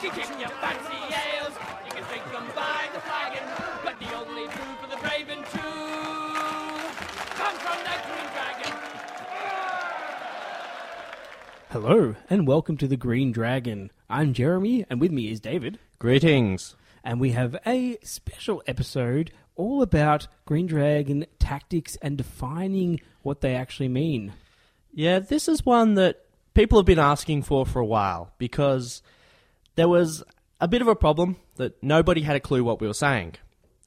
can kick your fancy ales, you can drink them by the flagon, but the only brew for the brave and true comes from the Green Dragon. Hello, and welcome to the Green Dragon. I'm Jeremy, and with me is David. Greetings. And we have a special episode all about Green Dragon tactics and defining what they actually mean. Yeah, this is one that people have been asking for for a while because there was a bit of a problem that nobody had a clue what we were saying.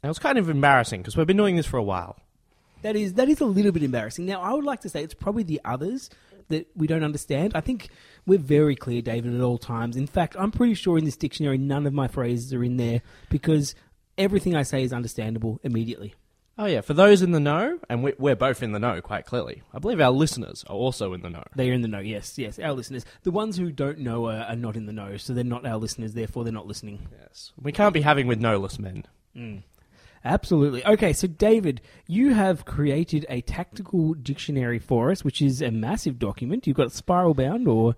And it was kind of embarrassing because we've been doing this for a while. That is that is a little bit embarrassing. Now, I would like to say it's probably the others that we don't understand. I think we're very clear, David, at all times. In fact, I'm pretty sure in this dictionary none of my phrases are in there because everything I say is understandable immediately. Oh, yeah, for those in the know, and we- we're both in the know quite clearly, I believe our listeners are also in the know. They are in the know, yes, yes. Our listeners, the ones who don't know are, are not in the know, so they're not our listeners. Therefore, they're not listening. Yes. We can't be having with knowless men. Absolutely. Okay, so David, you have created a tactical dictionary for us, which is a massive document. You've got it spiral bound or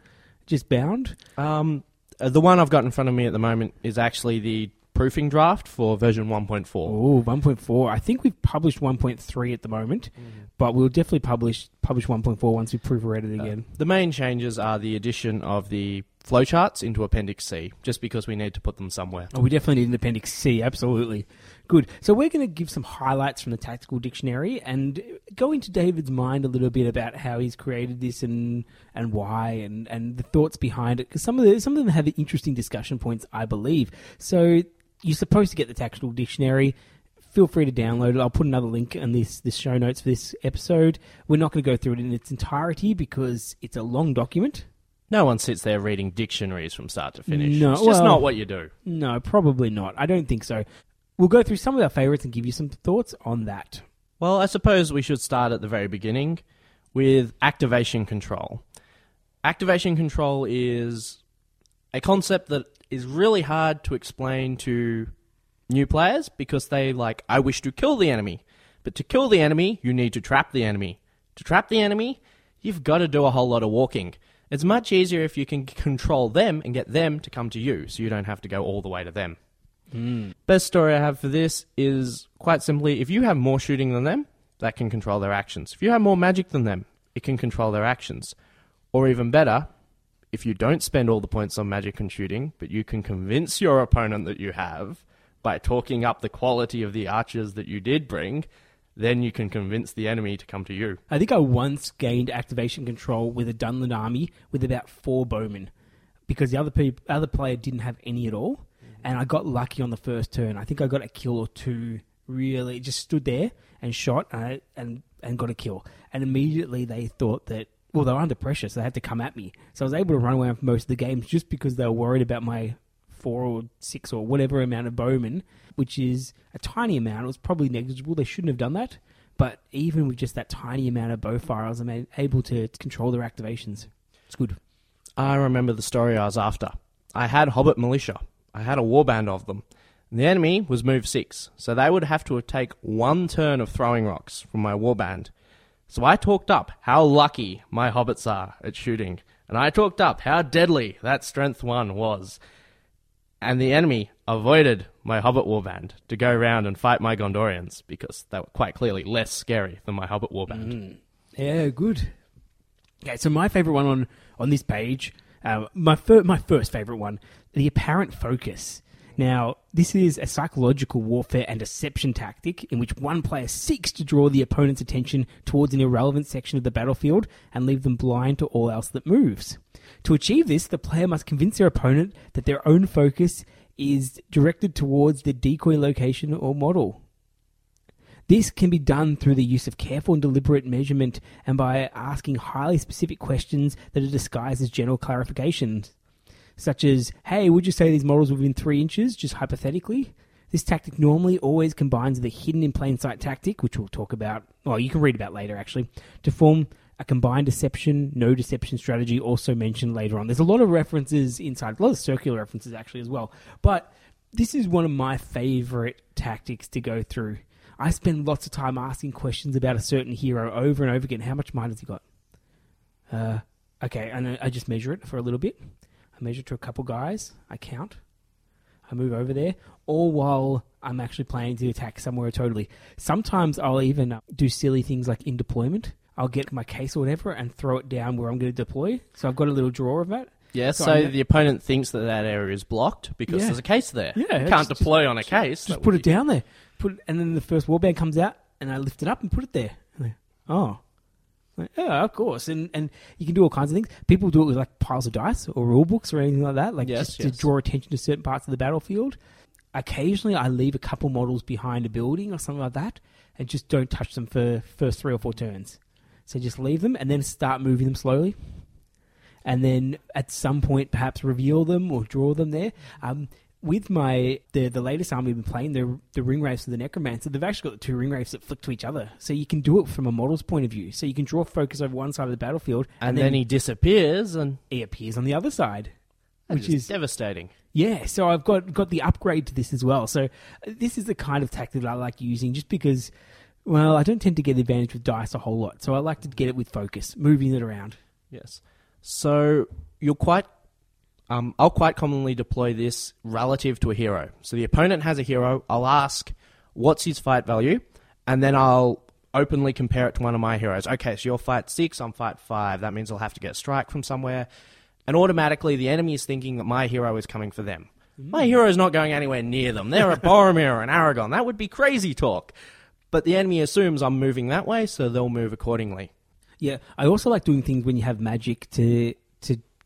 just bound. Um, uh, the one I've got in front of me at the moment is actually the proofing draft for version 1.4. Oh, 1.4. I think we've published 1.3 at the moment, mm-hmm. but we'll definitely publish publish 1.4 once we proofread it uh, again. The main changes are the addition of the flowcharts into Appendix C, just because we need to put them somewhere. Oh, we definitely need an appendix C. Absolutely. Good. So we're going to give some highlights from the tactical dictionary and go into David's mind a little bit about how he's created this and and why and, and the thoughts behind it. Because some of the, some of them have interesting discussion points, I believe. So you're supposed to get the tactical dictionary. Feel free to download it. I'll put another link in this this show notes for this episode. We're not going to go through it in its entirety because it's a long document. No one sits there reading dictionaries from start to finish. No, it's just well- not what you do. No, probably not. I don't think so. We'll go through some of our favorites and give you some thoughts on that. Well, I suppose we should start at the very beginning with activation control. Activation control is a concept that is really hard to explain to new players because they like, I wish to kill the enemy. But to kill the enemy, you need to trap the enemy. To trap the enemy, you've got to do a whole lot of walking. It's much easier if you can control them and get them to come to you so you don't have to go all the way to them. Hmm. Best story I have for this is quite simply if you have more shooting than them, that can control their actions. If you have more magic than them, it can control their actions. Or even better, if you don't spend all the points on magic and shooting, but you can convince your opponent that you have by talking up the quality of the archers that you did bring, then you can convince the enemy to come to you. I think I once gained activation control with a Dunland army with about four bowmen because the other peop- other player didn't have any at all, mm-hmm. and I got lucky on the first turn. I think I got a kill or two. Really, just stood there and shot and I, and and got a kill. And immediately they thought that well they were under pressure, so they had to come at me. So I was able to run away from most of the games just because they were worried about my four or six or whatever amount of bowmen, which is a tiny amount. It was probably negligible. They shouldn't have done that. But even with just that tiny amount of bow fire, I was able to control their activations. It's good. I remember the story I was after. I had Hobbit militia. I had a warband of them. The enemy was move six, so they would have to take one turn of throwing rocks from my warband. So I talked up how lucky my hobbits are at shooting, and I talked up how deadly that strength one was. And the enemy avoided my hobbit warband to go round and fight my Gondorians because they were quite clearly less scary than my hobbit warband. Yeah, good. Okay, so my favorite one on on this page, uh, my fir- my first favorite one, the apparent focus. Now, this is a psychological warfare and deception tactic in which one player seeks to draw the opponent's attention towards an irrelevant section of the battlefield and leave them blind to all else that moves. To achieve this, the player must convince their opponent that their own focus is directed towards the decoy location or model. This can be done through the use of careful and deliberate measurement and by asking highly specific questions that are disguised as general clarifications, such as, hey, would you say these models were within three inches, just hypothetically? This tactic normally always combines the hidden in plain sight tactic, which we'll talk about, well, you can read about later actually, to form a combined deception, no deception strategy, also mentioned later on. There's a lot of references inside, a lot of circular references actually as well. But this is one of my favorite tactics to go through. I spend lots of time asking questions about a certain hero over and over again. How much mind has he got? Uh, okay, and I- I just measure it for a little bit. I measure to a couple guys. I count. I move over there, all while I'm actually planning to attack somewhere totally. Sometimes I'll even uh, do silly things like in deployment. I'll get my case or whatever and throw it down where I'm going to deploy. So I've got a little drawer of that. Yeah, So so, the opponent thinks that that area is blocked because Yeah. there's a case there. Yeah, you can't just- deploy on a case. Just put it be- down there. Put it, and then the first warband comes out, and I lift it up and put it there. Like, oh, Like, yeah, of course. And and you can do all kinds of things. People do it with like piles of dice or rule books or anything like that, like Yes, just yes. to draw attention to certain parts of the battlefield. Occasionally, I leave a couple models behind a building or something like that, and just don't touch them for first three or four turns. So just leave them and then start moving them slowly and then at some point perhaps reveal them or draw them there. Um, with my the the latest army we've been playing, the the ring wraiths of the necromancer, they've actually got the two ring wraiths that flick to each other, so you can do it from a model's point of view. So you can draw focus over one side of the battlefield, and, then, he disappears, and he appears on the other side, which is is devastating. yeah, so I've got got the upgrade to this as well. So uh, this is the kind of tactic that I like using, just because. Well, I don't tend to get the advantage with dice a whole lot, so I like to get it with focus, moving it around. Yes. So you're quite. Um, I'll quite commonly deploy this relative to a hero. So the opponent has a hero. I'll ask, "What's his fight value?" and then I'll openly compare it to one of my heroes. Okay, so you're fight six, I'm fight five. That means I'll have to get a strike from somewhere, and automatically the enemy is thinking that my hero is coming for them. My hero is not going anywhere near them. They're a Boromir and Aragorn. That would be crazy talk. But the enemy assumes I'm moving that way, so they'll move accordingly. Yeah, I also like doing things when you have magic to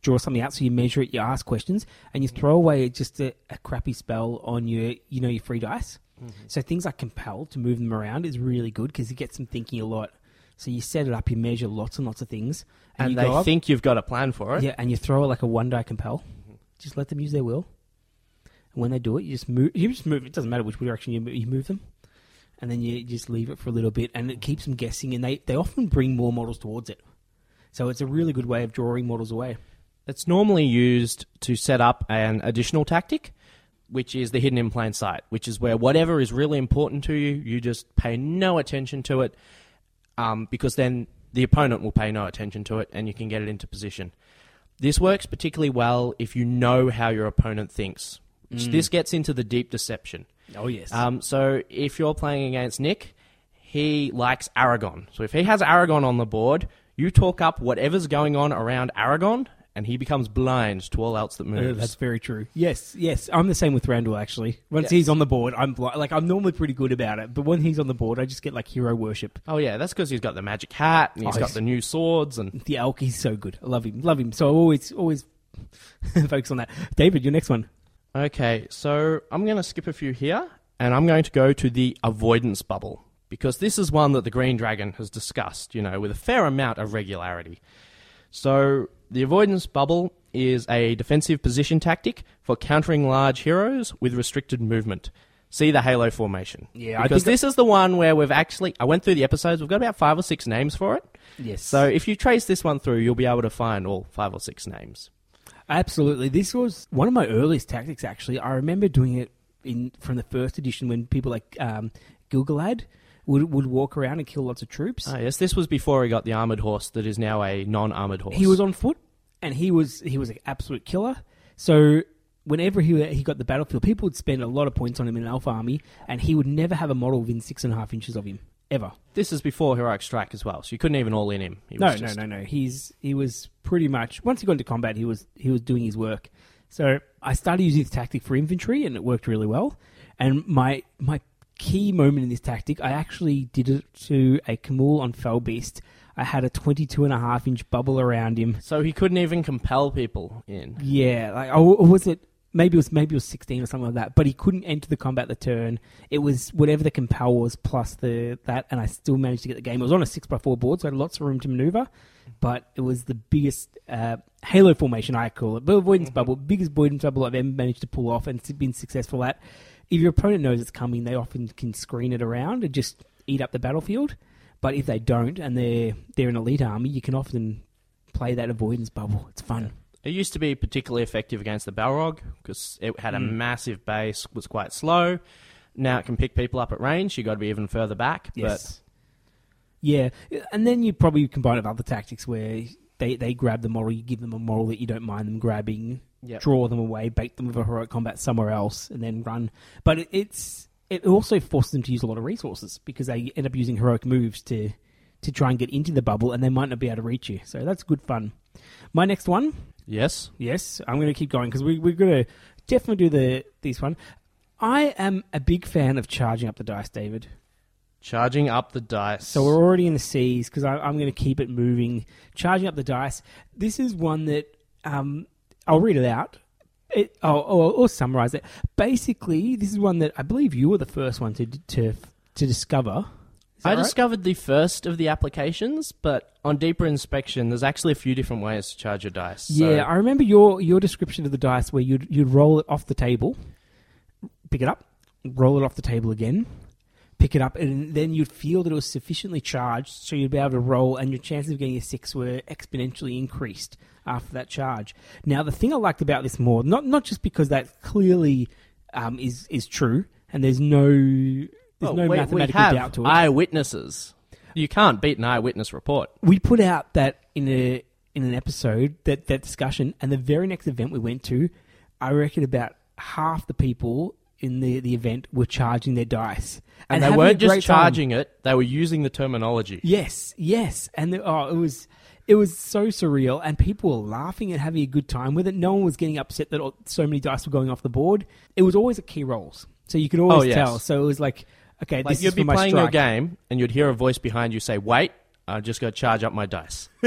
draw something out. So you measure it, you ask questions, and you throw away just a, a crappy spell on your you know your free dice. Mm-hmm. So things like compel to move them around is really good because it gets them thinking a lot. So you set it up, you measure lots and lots of things, And you they up- think you've got a plan for it. yeah, and you throw it like a one die compel. Mm-hmm. Just let them use their will. And when they do it, you just move. You just move. It doesn't matter which direction you move, you move them, and then you just leave it for a little bit, and it keeps them guessing. And they they often bring more models towards it. So it's a really good way of drawing models away. It's normally used to set up an additional tactic, which is the hidden in plain sight, which is where whatever is really important to you, you just pay no attention to it, um, because then the opponent will pay no attention to it and you can get it into position. This works particularly well if you know how your opponent thinks. Which This gets into the deep deception. Oh yes. Um, so if you're playing against Nick, he likes Aragorn. So if he has Aragorn on the board, you talk up whatever's going on around Aragorn, and he becomes blind to all else that moves. that's very true. Yes, yes. I'm the same with Thranduil actually. Once Yes. he's on the board, I'm like I'm normally pretty good about it, but when he's on the board, I just get like hero worship. oh yeah, that's because he's got the magic hat and he's Oh, got he's- the new swords and The elk, he's so good. I love him. Love him. So I always always focus on that. David, your next one. Okay, so I'm going to skip a few here, and I'm going to go to the avoidance bubble because this is one that the Green Dragon has discussed, you know, with a fair amount of regularity. So the avoidance bubble is a defensive position tactic for countering large heroes with restricted movement. See the Halo formation. Yeah, I because this is the one where we've actually. I went through the episodes. We've got about five or six names for it. Yes. So if you trace this one through, you'll be able to find all five or six names. Absolutely. This was one of my earliest tactics, actually. I remember doing it in from the first edition when people like um, Gil-galad would, would walk around and kill lots of troops. Ah, yes, this was before he got the armored horse that is now a non-armored horse. He was on foot, and he was he was an absolute killer. So whenever he he got the battlefield, people would spend a lot of points on him in an Alpha army, and he would never have a model within six and a half inches of him ever. This is before heroic strike as well, so you couldn't even all in him. He No, was no, just- no, no. He's he was pretty much once he got into combat, he was he was doing his work. So I started using this tactic for infantry, and it worked really well. And my my key moment in this tactic, I actually did it to a Khamul on Fell Beast. I had a 22 and a half inch bubble around him. So he couldn't even compel people in. Yeah, like oh, or was it maybe it was maybe it was 16 or something like that. But he couldn't enter the combat the turn. It was whatever the compel was plus the that, and I still managed to get the game. It was on a six x four board, so I had lots of room to maneuver. But it was the biggest uh, Halo formation, I call it, but avoidance bubble, biggest avoidance bubble I've ever managed to pull off, and it's been successful at. If your opponent knows it's coming, they often can screen it around and just eat up the battlefield. But if they don't, and they're they're an elite army, you can often play that avoidance bubble. It's fun. It used to be particularly effective against the Balrog because it had a Mm. massive base, was quite slow. Now it can pick people up at range. You got to be even further back. Yes. Yeah, and then you probably combine it with other tactics where they, they grab the model, you give them a model that you don't mind them grabbing, Yep. draw them away, bait them with a heroic combat somewhere else, and then run. But it, it's it also forces them to use a lot of resources because they end up using heroic moves to to try and get into the bubble, and they might not be able to reach you. So that's good fun. My next one, Yes. yes, I'm going to keep going because we, we're going to definitely do the this one. I am a big fan of charging up the dice, David. Charging up the dice. So we're already in the C's because I'm going to keep it moving. Charging up the dice. This is one that um, I'll read it out. It, oh, or, or summarize it. Basically, this is one that I believe you were the first one to to to discover. I right? discovered the first of the applications, but on deeper inspection, there's actually a few different ways to charge your dice. So- Yeah, I remember your your description of the dice where you'd you'd roll it off the table, pick it up, roll it off the table again, pick it up, and then you'd feel that it was sufficiently charged, so you'd be able to roll, and your chances of getting a six were exponentially increased after that charge. Now, the thing I liked about this more, not not just because that clearly um, is is true, and there's no there's Well, no we, we mathematical have doubt to it. eyewitnesses. You can't beat an eyewitness report. we put out that in a in an episode that that discussion, and the very next event we went to, I reckon about half the people in the the event were charging their dice, And, they weren't just great time. charging it, they were using the terminology. Yes, yes, and the, oh, it was it was so surreal, and people were laughing and having a good time with it. No one was getting upset that so many dice were going off the board. It was always at key rolls, so you could always Oh, yes. tell. So it was like, okay, Like this you'd is be my playing your game, and you'd hear a voice behind you say, "Wait, I'm just got to charge up my dice."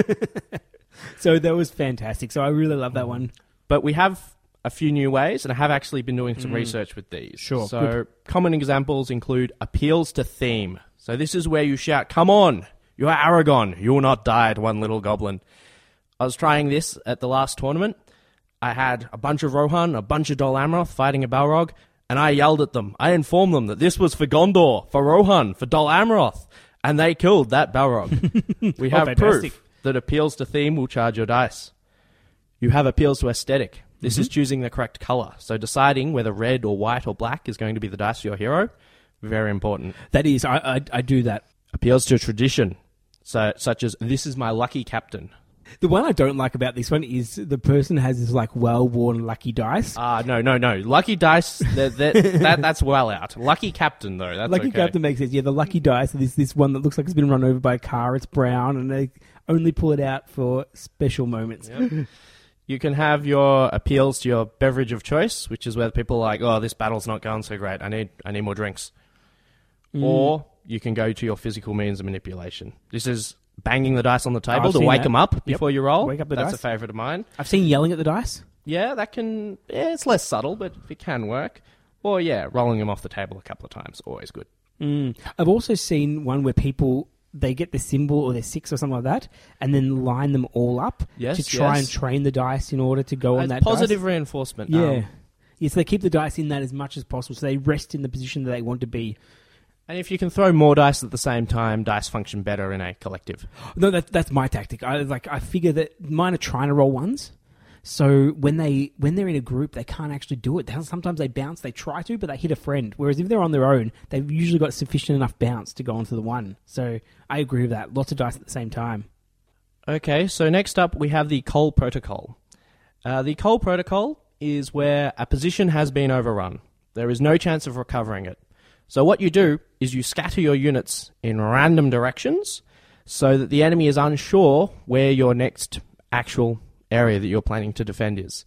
So that was fantastic. So I really love that mm. one. But we have a few new ways, and I have actually been doing some research with these. Mm. Sure, So good. common examples include appeals to theme. So this is where you shout, "Come on, you are Aragorn. You will not die at one little goblin." I was trying this at the last tournament. I had a bunch of Rohan, a bunch of Dol Amroth fighting a Balrog, and I yelled at them. I informed them that this was for Gondor, for Rohan, for Dol Amroth, and they killed that Balrog. we Oh, have fantastic. proof that appeals to theme will charge your dice. You have appeals to aesthetic. This Mm-hmm. is choosing the correct color. So deciding whether red or white or black is going to be the dice for your hero. Very important. That is, I I, I do that. Appeals to tradition. So such as this is my lucky captain. The one I don't like about this one is the person has this like well worn lucky dice. Ah, no, no, no. Lucky dice. That, that, that that's well out. Lucky captain though. That's lucky okay. captain makes sense. Yeah, the lucky dice is this one that looks like it's been run over by a car. It's brown, and they only pull it out for special moments. You can have your appeals to your beverage of choice, which is where people are like, "Oh, this battle's not going so great. I need, I need more drinks." Mm. Or you can go to your physical means of manipulation. This is banging the dice on the table I've to wake that. them up Yep. before you roll. Wake up the That's dice. a favorite of mine. I've seen yelling at the dice. Yeah, that can. Yeah, it's less subtle, but it can work. Or yeah, rolling them off the table a couple of times always good. Mm. I've also seen one where people they get the symbol or their six or something like that, and then line them all up Yes, to try yes. and train the dice in order to go on that positive dice. reinforcement. Yeah. um, yes, they keep the dice in that as much as possible, so they rest in the position that they want to be. and if you can throw more dice at the same time, dice function better in a collective. No, that, that's my tactic. I like I figure that mine are trying to roll ones, so when they when they're in a group, they can't actually do it. Sometimes they bounce, they try to, but they hit a friend. Whereas if they're on their own, they've usually got sufficient enough bounce to go onto the one. So I agree with that. Lots of dice at the same time. Okay, so next up we have the Cole Protocol. Uh, the Cole Protocol is where a position has been overrun. There is no chance of recovering it. So what you do is you scatter your units in random directions so that the enemy is unsure where your next actual area that you're planning to defend is.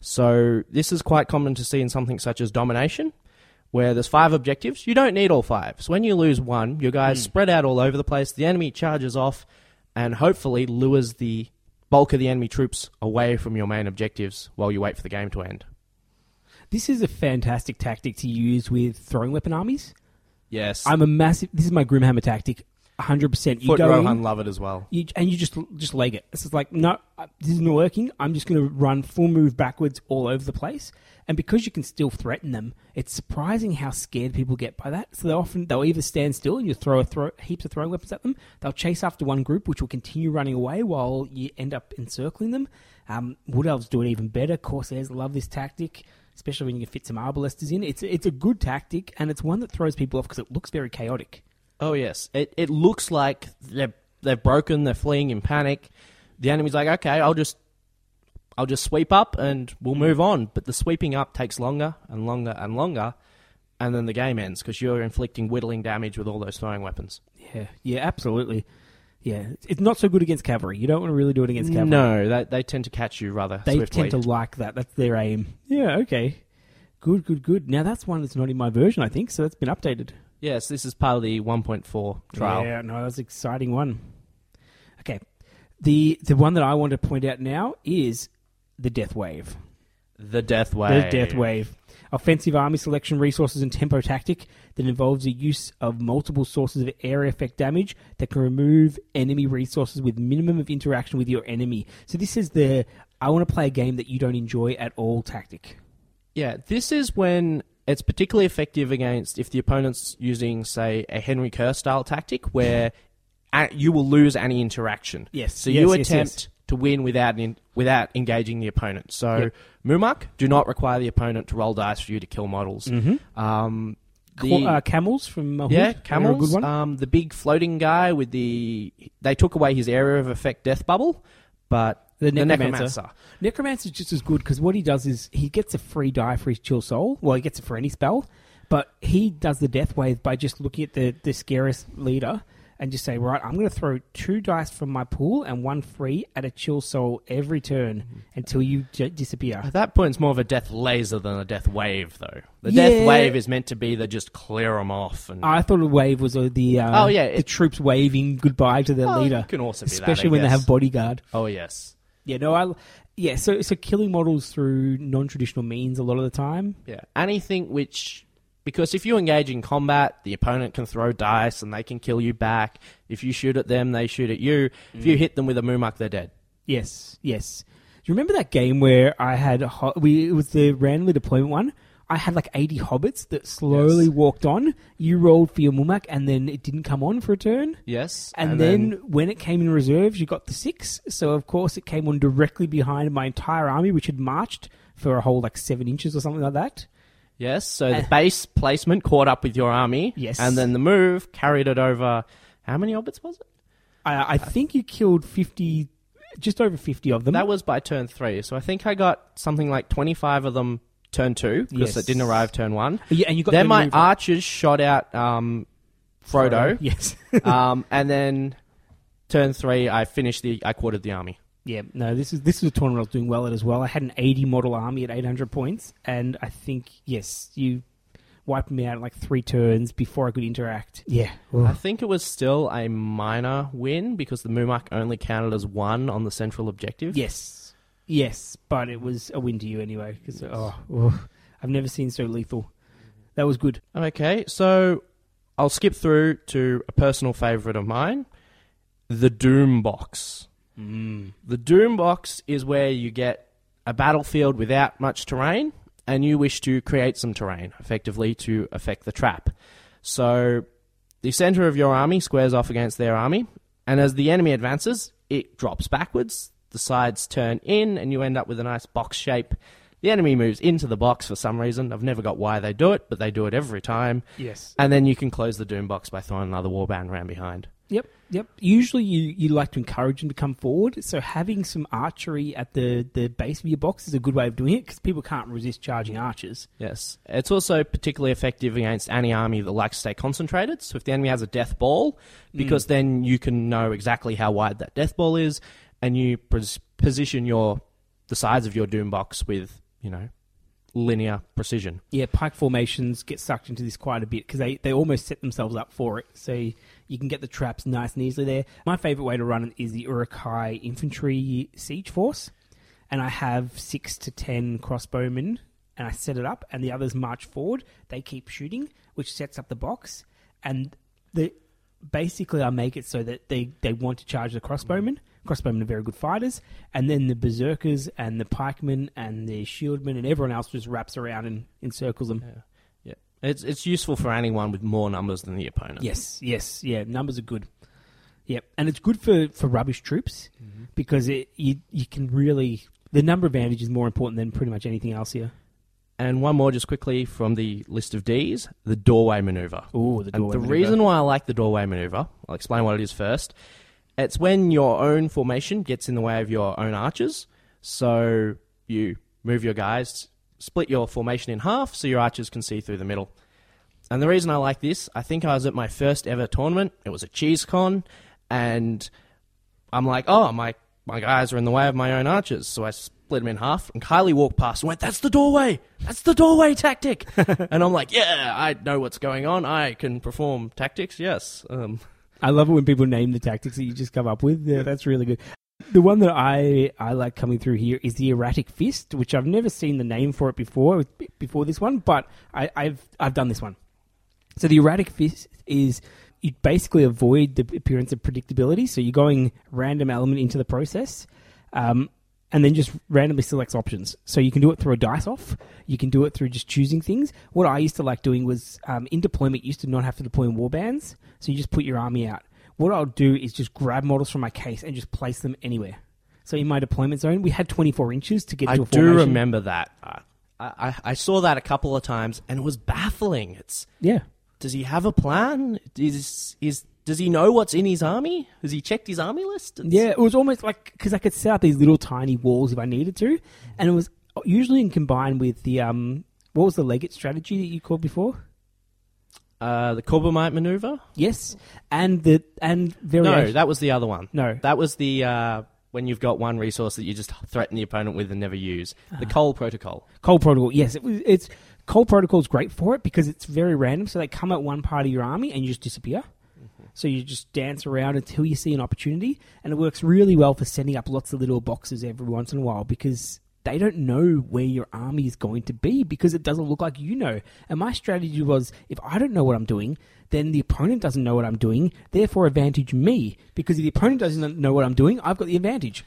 So this is quite common to see in something such as domination, where there's five objectives. You don't need all five. So when you lose one, your guys hmm. spread out all over the place. The enemy charges off, and hopefully lures the bulk of the enemy troops away from your main objectives while you wait for the game to end. This is a fantastic tactic to use with throwing weapon armies. Yes, I'm a massive. This is my Grimhammer tactic. 100. percent You Foot go in, love it as well. you, and you just just leg it. It's just like no, uh, this isn't working. I'm just going to run full move backwards all over the place. And because you can still threaten them, it's surprising how scared people get by that. So they often they'll either stand still and you throw a throw heaps of throwing weapons at them. They'll chase after one group, which will continue running away while you end up encircling them. Um, Wood elves do it even better. Corsairs love this tactic. Especially when you can fit some arbalesters in, it's it's a good tactic, and it's one that throws people off because it looks very chaotic. Oh yes, it it looks like they're they're broken. They're fleeing in panic. The enemy's like, okay, I'll just I'll just sweep up and we'll move on. But the sweeping up takes longer and longer and longer, and then the game ends because you're inflicting whittling damage with all those throwing weapons. Yeah, yeah, absolutely. Yeah, it's not so good against cavalry. You don't want to really do it against cavalry. No, they, they tend to catch you rather they swiftly. tend to like that. That's their aim. Yeah, okay. Good, good, good. Now that's one that's not in my version, I think. So that's been updated. Yes, this is part of the 1.4 trial. Yeah, no, that's an exciting one. Okay, the the one that I want to point out now is the Death Wave. The Death Wave. The Death Wave. Offensive army selection resources and tempo tactic that involves the use of multiple sources of area effect damage that can remove enemy resources with minimum of interaction with your enemy. So this is the I want to play a game that you don't enjoy at all tactic. Yeah, this is when it's particularly effective against if the opponent's using, say, a Henry Kerr style tactic where you will lose any interaction. Yes, So yes, you yes, attempt yes. to win without in, without engaging the opponent. So Yep. Mumak do not require the opponent to roll dice for you to kill models. Mm-hmm. Um, the, uh, camels from yeah, They're camels. A good one. Um, the big floating guy with the they took away his area of effect death bubble, but The the necromancer. necromancer. Necromancer is just as good because what he does is he gets a free die for his chill soul. Well, he gets it for any spell, but he does the death wave by just looking at the the scariest leader and just say, right, I'm going to throw two dice from my pool and one free at a chill soul every turn until you j- disappear. At that point, it's more of a death laser than a death wave, though. The Yeah. death wave is meant to be the just clear them off. And I thought a wave was uh, the uh, Oh, yeah, the troops waving goodbye to their Well, leader, it can also be that, especially I when they have bodyguard. oh yes, Yeah, no, I yeah. So so killing models through non traditional means a lot of the time. yeah. Anything which because if you engage in combat, the opponent can throw dice and they can kill you back. If you shoot at them, they shoot at you. If Mm. you hit them with a Mumak, they're dead. Yes, yes. Do you remember that game where I had ho- we it was the randomly deployment one? I had like eighty hobbits that slowly Yes. walked on. You rolled for your mumak, and then it didn't come on for a turn. Yes, And, then, when it came in reserves, you got the six. So of course it came on directly behind my entire army, which had marched for a whole like seven inches or something like that. Yes, so the Uh, base placement caught up with your army. Yes. And then the move carried it over. How many hobbits was it? I, I think you killed fifty, just over fifty of them. That was by turn three. So I think I got something like 25 of them turn two because Yes. it didn't arrive turn one. yeah, and you got then my move- archers shot out um, Frodo. Yes. um, and then turn three, I finished the, I quartered the army. Yeah, no, this is this is a tournament I was doing well at as well. I had an 80 model army at 800 points, and I think yes, you wiped me out in like three turns before I could interact. Yeah, I think it was still a minor win because the Mumak only counted as one on the central objective. yes, yes, but it was a win to you anyway. Because oh, oh, I've never seen so lethal. Mm-hmm. That was good. Okay, so I'll skip through to a personal favourite of mine, the Doom Box. Mm. The Doom Box is where you get a battlefield without much terrain, and you wish to create some terrain, effectively, to affect the trap. So the centre of your army squares off against their army, and as the enemy advances, it drops backwards. The sides turn in, and you end up with a nice box shape. The enemy moves into the box for some reason. I've never got why they do it, but they do it every time. Yes. And then you can close the Doom Box by throwing another warband around behind. Yep, yep. Usually, you, you like to encourage them to come forward. So having some archery at the, the base of your box is a good way of doing it because people can't resist charging archers. Yes. It's also particularly effective against any army that likes to stay concentrated. So if the enemy has a death ball, mm. because then you can know exactly how wide that death ball is, and you pos- position your the sides of your doom box with you know linear precision. Yeah, pike formations get sucked into this quite a bit because they, they almost set themselves up for it. So you can get the traps nice and easily there. My favourite way to run it is the Uruk-hai Infantry Siege Force. And I have six to ten crossbowmen and I set it up and the others march forward. They keep shooting, which sets up the box. And the basically I make it so that they, they want to charge the crossbowmen. Crossbowmen are very good fighters, and then the berserkers and the pikemen and the shieldmen and everyone else just wraps around and encircles them. Yeah. It's it's useful for anyone with more numbers than the opponent. Yes, yes, yeah. Numbers are good. Yep, and it's good for, for rubbish troops mm-hmm. because it you you can really the number advantage is more important than pretty much anything else here. And one more just quickly from the list of Ds, the doorway maneuver. Oh, the And the maneuver. reason why I like the doorway maneuver, I'll explain what it is first. It's when your own formation gets in the way of your own archers. So you move your guys, split your formation in half so your archers can see through the middle. And the reason I like this, I think I was at my first ever tournament. It was a cheese con, and I'm like, oh, my my guys are in the way of my own archers, so I split them in half. And Kylie walked past and went, "That's the doorway. That's the doorway tactic." and I'm like, "Yeah, I know what's going on. I can perform tactics. Yes." Um, I love it when people name the tactics that you just come up with. Yeah, that's really good. The one that I, I like coming through here is the erratic fist, which I've never seen the name for it before before this one, but I, I've I've done this one. So the erratic fist is you basically avoid the appearance of predictability. So you're going random element into the process, um, and then just randomly selects options. So you can do it through a dice off. You can do it through just choosing things. What I used to like doing was um, in deployment, you used to not have to deploy in war bands. So you just put your army out. What I'll do is just grab models from my case and just place them anywhere. So in my deployment zone, we had 24 inches to get I to a do formation. remember that. Uh, I, I saw that a couple of times, and it was baffling. It's Yeah. does he have a plan? Is is does he know what's in his army? Has he checked his army list? It's- Yeah, it was almost like because I could set up these little tiny walls if I needed to, and it was usually in combined with the um, what was the Leggett strategy that you called before? Uh, the Corbomite maneuver? Yes, and the and variation. No, that was the other one. No. that was the uh, when you've got one resource that you just threaten the opponent with and never use. The Cole Protocol. Cole Protocol. Yes, it was. It's Cole Protocol is great for it because it's very random. So they come at one part of your army and you just disappear. So you just dance around until you see an opportunity, and it works really well for sending up lots of little boxes every once in a while because they don't know where your army is going to be because it doesn't look like you know. And my strategy was if I don't know what I'm doing, then the opponent doesn't know what I'm doing, therefore advantage me because if the opponent doesn't know what I'm doing, I've got the advantage.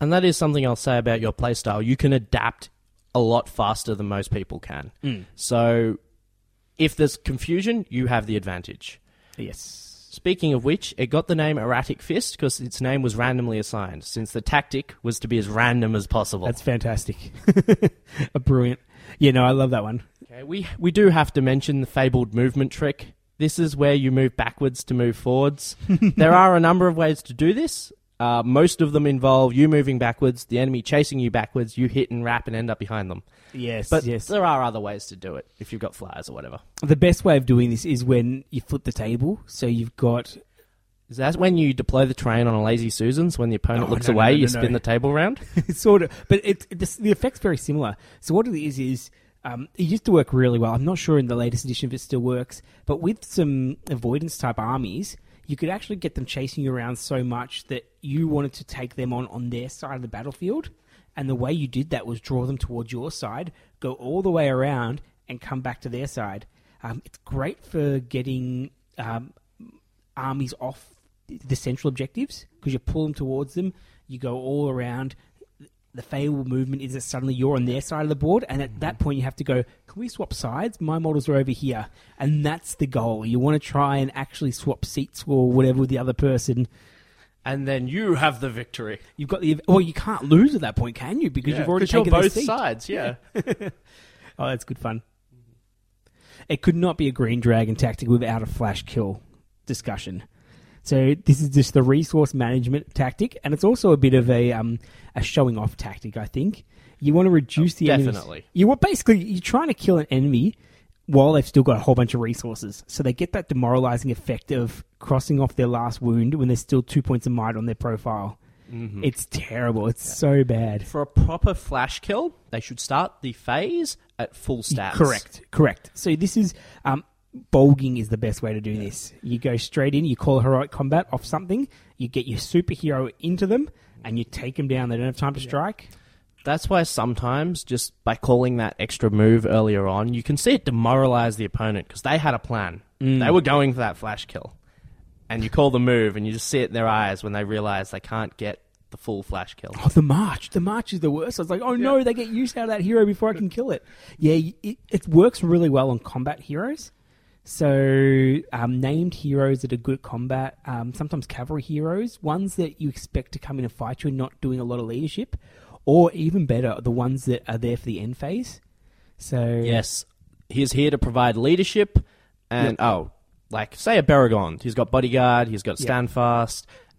And that is something I'll say about your playstyle. You can adapt a lot faster than most people can. Mm. So if there's confusion, you have the advantage. Yes. Speaking of which, it got the name Erratic Fist because its name was randomly assigned, since the tactic was to be as random as possible. That's fantastic. A brilliant. Yeah, no, I love that one. Okay, we we do have to mention the fabled movement trick. This is where you move backwards to move forwards. there are a number of ways to do this. Uh, most of them involve you moving backwards, the enemy chasing you backwards, you hit and wrap and end up behind them. Yes, But yes. there are other ways to do it if you've got flyers or whatever. The best way of doing this is when you flip the table. So you've got Is that when you deploy the train on a lazy Susans? When the opponent No, looks no, no, away, no, you no, spin no. the table around? It's sort of, but it, it the, the effect's very similar. So what it is is um, it used to work really well. I'm not sure in the latest edition if it still works, but with some avoidance type armies, you could actually get them chasing you around so much that you wanted to take them on on their side of the battlefield, and the way you did that was draw them towards your side, go all the way around, and come back to their side. Um, it's great for getting um, armies off the central objectives because you pull them towards them, you go all around. The favorable movement is that suddenly you're on their side of the board, and at mm-hmm. that point you have to go. Can we swap sides? My models are over here, and that's the goal. You want to try and actually swap seats or whatever with the other person. and then you have the victory. You've got the well, you can't lose at that point, can you? Because you've already taken both sides, yeah. Oh, that's good fun. It could not be a green dragon tactic without a flash kill discussion. So this is just the resource management tactic, and it's also a bit of a um, a showing off tactic. I think you want to reduce the enemy's- definitely. You want basically you're trying to kill an enemy while they've still got a whole bunch of resources, so they get that demoralizing effect of crossing off their last wound when there's still two points of might on their profile. It's terrible. It's so bad. For a proper flash kill, they should start the phase at full stats. Correct, correct. So this is um, bulging is the best way to do this. You go straight in, you call heroic combat off something, you get your superhero into them, and you take them down. They don't have time to strike. That's why sometimes, just by calling that extra move earlier on, you can see it demoralize the opponent because they had a plan. Mm. They were going for that flash kill. And you call the move, and you just see it in their eyes when they realize they can't get the full flash kill. Oh, the march! The march is the worst. I was like, oh no, they get use out of that hero before I can kill it. Yeah, it, it works really well on combat heroes. So, um, named heroes that are good at combat, um, sometimes cavalry heroes, ones that you expect to come in and fight you and not doing a lot of leadership, or even better, the ones that are there for the end phase. So, Yes, he's here to provide leadership, and oh, like say a Baragon, he's got bodyguard, he's got Yep.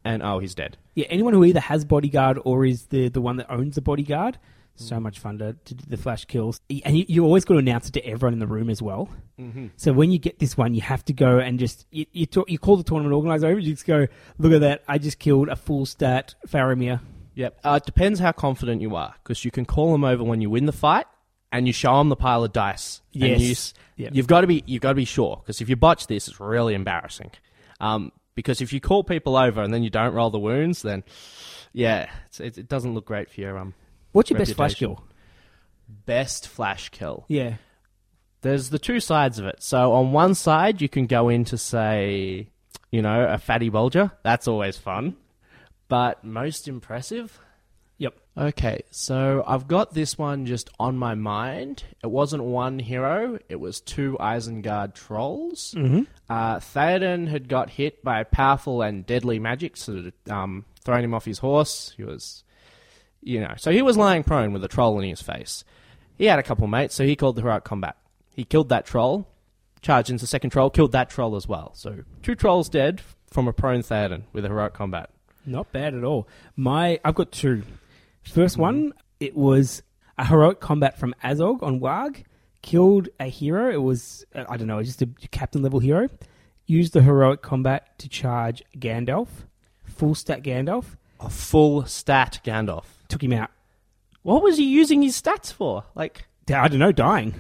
and oh, he's dead. Yeah, anyone who either has bodyguard or is the the one that owns the bodyguard. So much fun to, to do the flash kills, and you, you always got to announce it to everyone in the room as well. Mm-hmm. So when you get this one, you have to go and just you you, talk, you call the tournament organizer over. You just go, look at that! I just killed a full stat Faramir. Yep. Uh, it depends how confident you are, because you can call them over when you win the fight, and you show them the pile of dice. And Yes. you, Yep. You've got to be you've got to be sure, because if you botch this, it's really embarrassing. Um, because if you call people over and then you don't roll the wounds, then yeah, it's, it, it doesn't look great for your um What's your best flash Reputation. kill? best flash kill. Yeah, there's the two sides of it. So on one side, you can go into say, you know, a fatty bulger. That's always fun. But most impressive. yep. Okay, so I've got this one just on my mind. It wasn't one hero; it was two Isengard trolls. Mm-hmm. Uh, Theoden had got hit by powerful and deadly magic, so that, um, thrown him off his horse. He was, you know, so he was lying prone with a troll in his face. He had a couple mates, so he called the heroic combat. He killed that troll, charged into the second troll, killed that troll as well. So two trolls dead from a prone Theoden with a heroic combat. Not bad at all. My I've got two. First one, it was a heroic combat from Azog on Warg. Killed a hero. It was uh, I don't know, just a captain level hero. Used the heroic combat to charge Gandalf. Full stat Gandalf. A full stat Gandalf. Took him out. What was he using his stats for? Like, I don't know, dying.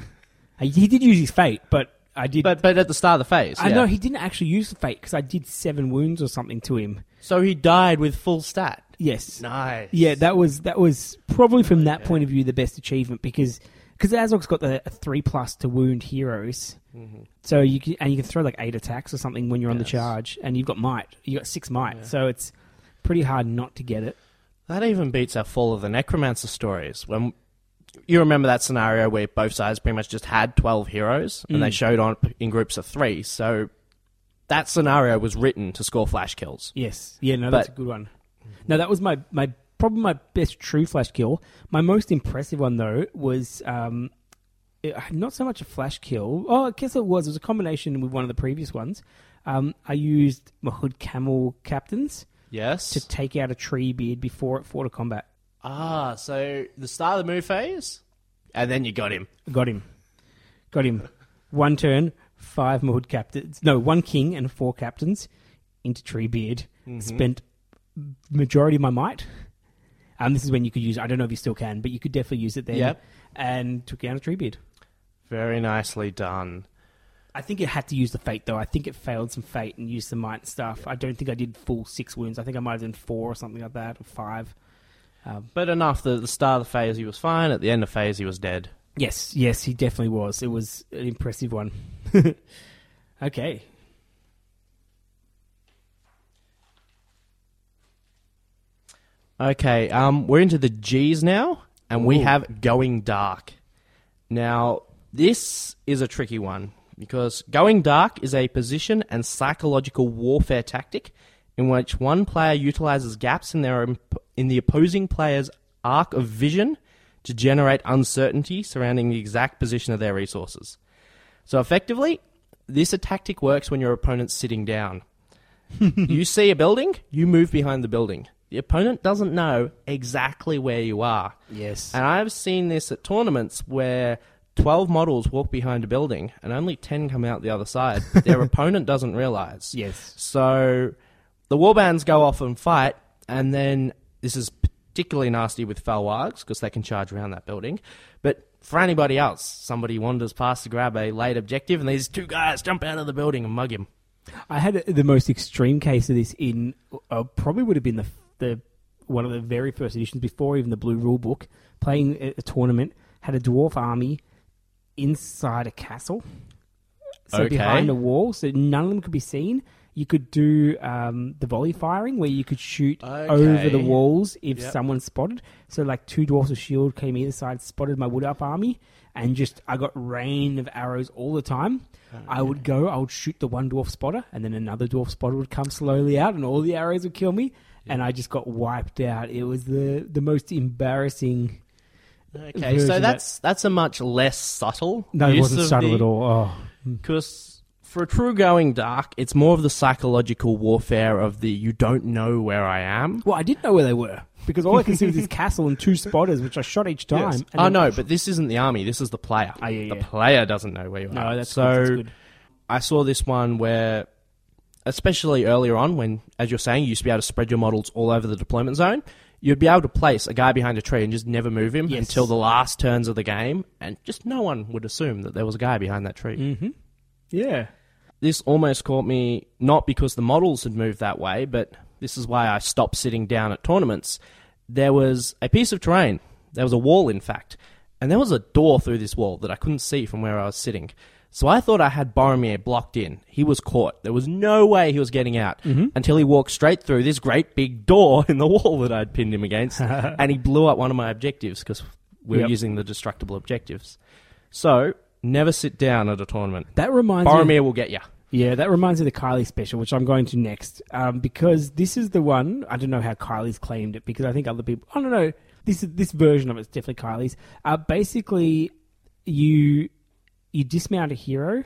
He did use his fate, but I did. but but at the start of the phase, I yeah. know he didn't actually use the fate because I did seven wounds or something to him. So he died with full stat. Yes. Nice. Yeah, that was that was probably from that point of view the best achievement because because Azog's got the a three plus to wound heroes, mm-hmm. so you can and you can throw like eight attacks or something when you're on the charge, and you've got might, you got six might, so it's pretty hard not to get it. That even beats our Fall of the Necromancer stories. When you remember that scenario where both sides pretty much just had twelve heroes and they Mm. showed on in groups of three. So that scenario was written to score flash kills. Yes, yeah, no, that's a good one. No, that was my my probably my best true flash kill. My most impressive one though was um, not so much a flash kill. Oh, I guess it was. It was a combination with one of the previous ones. Um, I used Mahud Camel captains. Yes. to take out a Treebeard before it fought a combat. ah, so the start of the move phase, and then you got him. Got him. Got him. One turn, five Mahud captains. No, one king and four captains into Treebeard. Spent majority of my might. Um, this is when you could use. I don't know if you still can, but you could definitely use it then. Yep. And took down a Treebeard. Very nicely done. I think it had to use the fate though. I think it failed some fate and used some might and stuff. I don't think I did full six wounds. I think I might have done four or something like that, or five. Um, But enough at the start of the phase he was fine. At the end of the phase he was dead. Yes, yes, he definitely was. It was an impressive one. okay. Okay, um, we're into the G's now, and we have Going Dark. Now, this is a tricky one because Going Dark is a position and psychological warfare tactic in which one player utilizes gaps in their in the opposing player's arc of vision to generate uncertainty surrounding the exact position of their resources. So effectively, this tactic works when your opponent's sitting down. you see a building, you move behind the building. The opponent doesn't know exactly where you are. Yes. And I've seen this at tournaments where 12 models walk behind a building and only 10 come out the other side. Their opponent doesn't realize. yes. So the warbands go off and fight, and then this is particularly nasty with Fell Wargs because they can charge around that building. But for anybody else, somebody wanders past to grab a late objective, and these two guys jump out of the building and mug him. I had the most extreme case of this in uh, probably would have been the the one of the very first editions before even the blue rule book. Playing a tournament had a dwarf army inside a castle, so Okay. behind a wall, so none of them could be seen. You could do um, the volley firing where you could shoot over the walls if Yep. someone spotted. So like two dwarfs with shield came either side, spotted my wood up army, and just I got rain of arrows all the time. I would go, I would shoot the one dwarf spotter, and then another dwarf spotter would come slowly out, and all the arrows would kill me, and I just got wiped out. It was the the most embarrassing. Okay, so that's that's a much less subtle. No, it use wasn't of subtle the- at all. Oh, Because For a true going dark, it's more of the psychological warfare of the you don't know where I am. Well, I didn't know where they were because all I can see was this castle and two spotters, which I shot each time. Yes. and Oh then- no, but this isn't the army. This is the player. Oh, yeah, the yeah. player doesn't know where you are. No, that's so good, that's good. I saw this one where, especially earlier on, when, as you're saying, you used to be able to spread your models all over the deployment zone, you'd be able to place a guy behind a tree and just never move him Yes. until the last turns of the game, and just no one would assume that there was a guy behind that tree. Mm-hmm. Yeah. This almost caught me not because the models had moved that way, but this is why I stopped sitting down at tournaments. There was a piece of terrain. There was a wall, in fact, and there was a door through this wall that I couldn't see from where I was sitting. So I thought I had Boromir blocked in. He was caught. There was no way he was getting out until he walked straight through this great big door in the wall that I'd pinned him against, and he blew up one of my objectives because we were Yep. using the destructible objectives. So never sit down at a tournament. That reminds me. Boromir will get you. Yeah, that reminds me of the Kylie special, which I'm going to next, um, because this is the one. I don't know how Kylie's claimed it because I think other people. I don't know. This is this version of it's definitely Kylie's. Uh, basically, you you dismount a hero,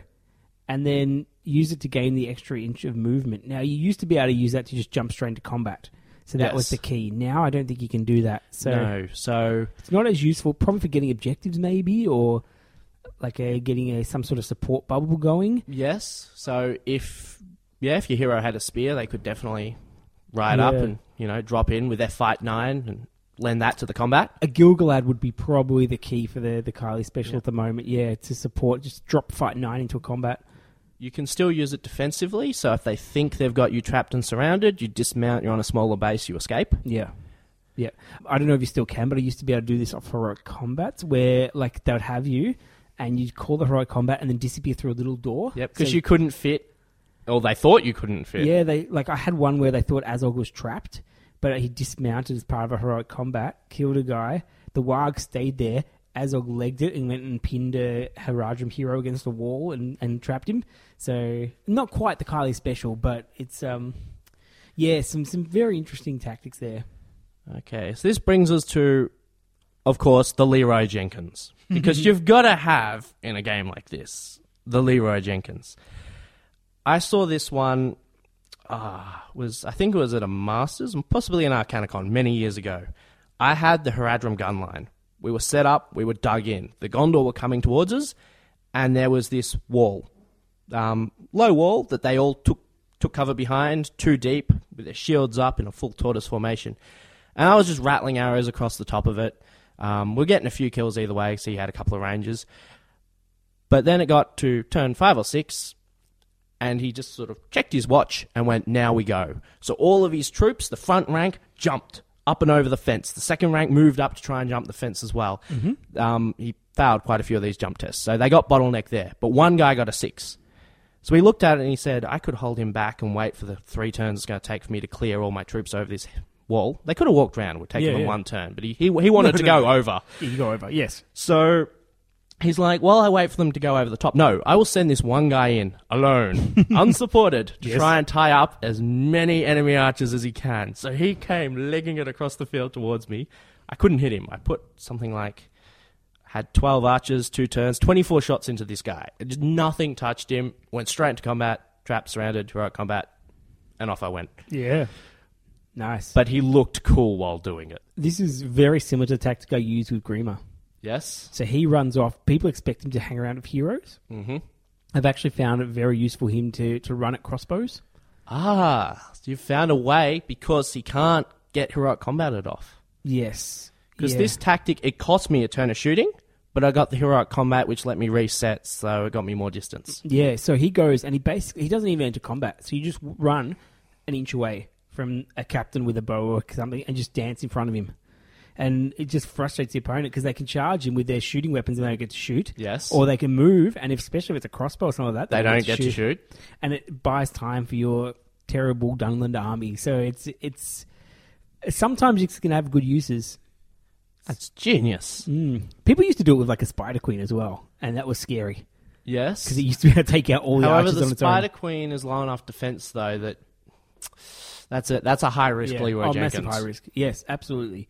and then use it to gain the extra inch of movement. Now, you used to be able to use that to just jump straight into combat, so that was the key. Now, I don't think you can do that. So no, so it's not as useful. Probably for getting objectives, maybe, or like a, getting a some sort of support bubble going. yes, so if yeah, if your hero had a spear, they could definitely ride up and you know drop in with their fight nine and lend that to the combat. a Gil-galad would be probably the key for the the Kylie special at the moment. Yeah, to support, just drop fight nine into a combat. You can still use it defensively. So if they think they've got you trapped and surrounded, you dismount. You're on a smaller base. You escape. Yeah, yeah. I don't know if you still can, but I used to be able to do this off heroic combats where like they would have you, and you'd call the heroic combat and then disappear through a little door. Yep, because So- you couldn't fit, or they thought you couldn't fit. Yeah, they like I had one where they thought Azog was trapped, but he dismounted as part of a heroic combat, killed a guy. The Warg stayed there. Azog legged it and went and pinned a Haradrim hero against the wall and, and trapped him. So not quite the Kylie special, but it's um yeah, some some very interesting tactics there. Okay, so this brings us to, of course, the Leroy Jenkins. Because you've got to have, in a game like this, the Leroy Jenkins. I saw this one, uh, was I think it was at a Masters, and possibly an Arcanicon many years ago. I had the Haradrim gun line. We were set up, we were dug in. The Gondor were coming towards us, and there was this wall. Um, low wall that they all took, took cover behind, too deep, with their shields up in a full tortoise formation. And I was just rattling arrows across the top of it. Um, we're getting a few kills either way, so he had a couple of ranges. But then it got to turn five or six, and he just sort of checked his watch and went, Now we go. So all of his troops, the front rank, jumped up and over the fence. The second rank moved up to try and jump the fence as well. Um, he failed quite a few of these jump tests, so they got bottleneck there. But one guy got a six. So he looked at it and he said, I could hold him back and wait for the three turns it's going to take for me to clear all my troops over this wall. They could have walked around, it would take Yeah, them yeah. one turn, but he, he, he wanted No, to no, go over. Yeah, you go over. Yes. So he's like, Well, I wait for them to go over the top. No, I will send this one guy in alone, unsupported, to Yes. try and tie up as many enemy archers as he can. So he came legging it across the field towards me. I couldn't hit him. I put something like had 12 archers, two turns, 24 shots into this guy. Just nothing touched him. Went straight into combat, trapped, surrounded, heroic combat, and off I went. Yeah. Nice. But he looked cool while doing it. this is very similar to the tactic I used with Grima. Yes. So he runs off. People expect him to hang around with heroes. Mm-hmm. I've actually found it very useful him to, to run at crossbows. Ah, so you've found a way because he can't get heroic combated off. Yes. Because Yeah. this tactic, it cost me a turn of shooting, but I got the heroic combat, which let me reset, so it got me more distance. Yeah, so he goes and he basically he doesn't even enter combat. So you just run an inch away from a captain with a bow or something and just dance in front of him. And it just frustrates the opponent because they can charge him with their shooting weapons and they don't get to shoot. Yes. Or they can move, and if, especially if it's a crossbow or something like that, they don't get to shoot. And it buys time for your terrible Dunland army. So it's it's sometimes you can have good uses. That's genius. Mm. People used to do it with like a spider queen as well, and that was scary Yes. because it used to be able to take out all the However, archers the on its Spider. Queen is low enough defense, though, that that's a, that's a high risk Yeah. Leroy oh, Jenkins. massive high risk. Yes, absolutely.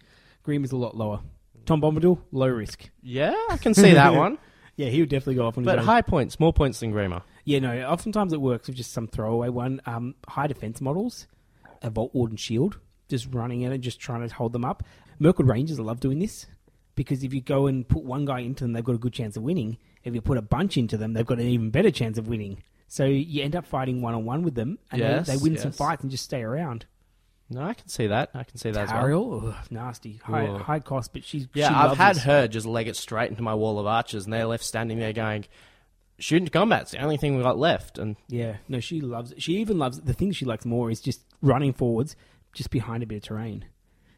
Green is a lot lower. Tom Bombadil, low risk. Yeah, I can see that one. Yeah, he would definitely go off on his But own. high points, more points than Grima. Yeah, no. Oftentimes it works with just some throwaway one. Um, high defense models, a Vault Warden Shield, just running in and just trying to hold them up. Mirkwood Rangers love doing this because if you go and put one guy into them, they've got a good chance of winning. If you put a bunch into them, they've got an even better chance of winning. So you end up fighting one on one with them, and Yes, they, they win some yes. fights and just stay around. No, I can see that. I can see that as well. Ariel, ugh, nasty, high, Ugh. high cost, but she's Yeah, she I've loves had this. her just leg it straight into my wall of archers, and they're left standing there going, "Shoot into combat." The only thing we got left. And Yeah, no, she loves it. She even loves the thing she likes more is just running forwards, just behind a bit of terrain.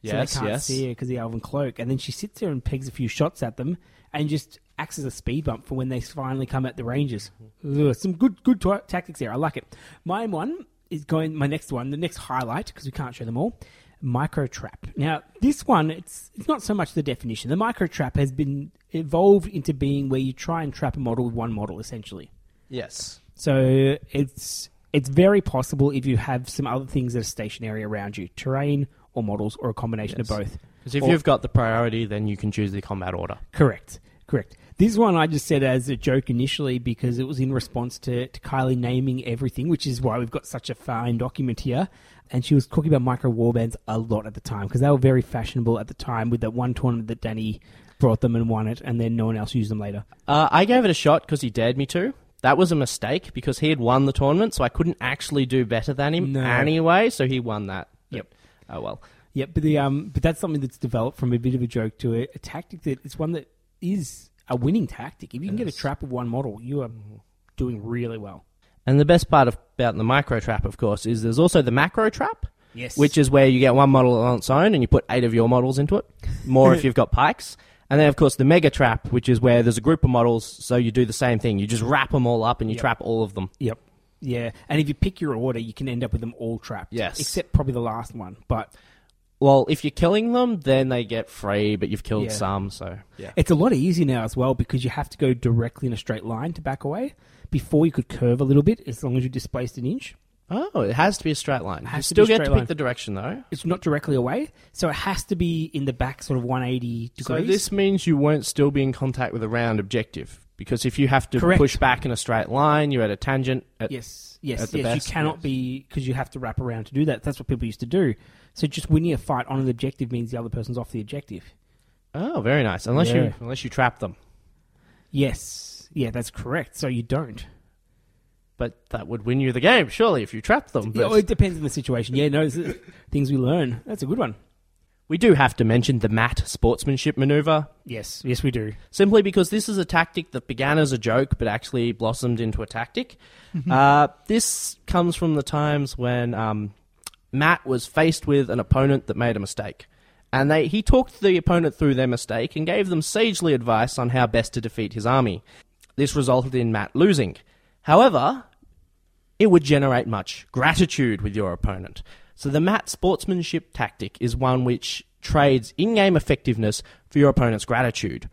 yes, so they can't yes, see her because the elven cloak. And then she sits there and pegs a few shots at them, and just acts as a speed bump for when they finally come at the rangers. Mm-hmm. Ugh, some good good t- tactics there. I like it. My one is going. My next one, the next highlight, because we can't show them all. Micro trap. Now, this one, it's it's not so much the definition. The micro trap has been evolved into being where you try and trap a model with one model, essentially. yes. So it's it's very possible if you have some other things that are stationary around you, terrain or models, or a combination Yes. of both. Because if Or- you've got the priority, then you can choose the combat order. Correct. Correct. This one I just said as a joke initially because it was in response to, to Kylie naming everything, which is why we've got such a fine document here. And she was talking about micro warbands a lot at the time because they were very fashionable at the time with that one tournament that Danny brought them and won it, and then no one else used them later. Uh, I gave it a shot because he dared me to. That was a mistake because he had won the tournament, so I couldn't actually do better than him No. anyway. So he won that. Yep. Oh well. Yeah, but the um, but that's something that's developed from a bit of a joke to a, a tactic that it's one that is a winning tactic. If you can get a trap of one model, you are doing really well. And the best part of, about the micro trap, of course, is there's also the macro trap, Yes, which is where you get one model on its own and you put eight of your models into it. More if you've got pikes. And then, of course, the mega trap, which is where there's a group of models, so you do the same thing. You just wrap them all up and you Yep. trap all of them. Yep. Yeah, and if you pick your order, you can end up with them all trapped. Yes. except probably the last one. But Well, if you're killing them, then they get free, but you've killed Yeah. some, so yeah. it's a lot easier now as well because you have to go directly in a straight line to back away. Before you could curve a little bit as long as you displaced an inch. Oh, it has to be a straight line. has you to still be a get to straight pick line. the direction, though. It's not directly away, so it has to be in the back, sort of 180 So degrees. this means you won't still be in contact with a round objective. Because if you have to Correct. push back in a straight line, you're at a tangent. At, Yes, yes, yes. best, you cannot yes. be because you have to wrap around to do that. That's what people used to do. So just winning a fight on an objective means the other person's off the objective. Oh, very nice. Unless Yeah. you unless you trap them, Yes, yeah, that's correct. So you don't. but that would win you the game, surely, if you trap them. But well, it depends on the situation. Yeah, no, things we learn. That's a good one. We do have to mention the Matt sportsmanship maneuver, Yes, yes, we do. simply because this is a tactic that began as a joke, but actually blossomed into a tactic. Mm-hmm. uh, this comes from the times when um, Matt was faced with an opponent that made a mistake. And they, he talked the opponent through their mistake and gave them sagely advice on how best to defeat his army. This resulted in Matt losing. However, it would generate much gratitude with your opponent. So the Matt sportsmanship tactic is one which trades in-game effectiveness for your opponent's gratitude,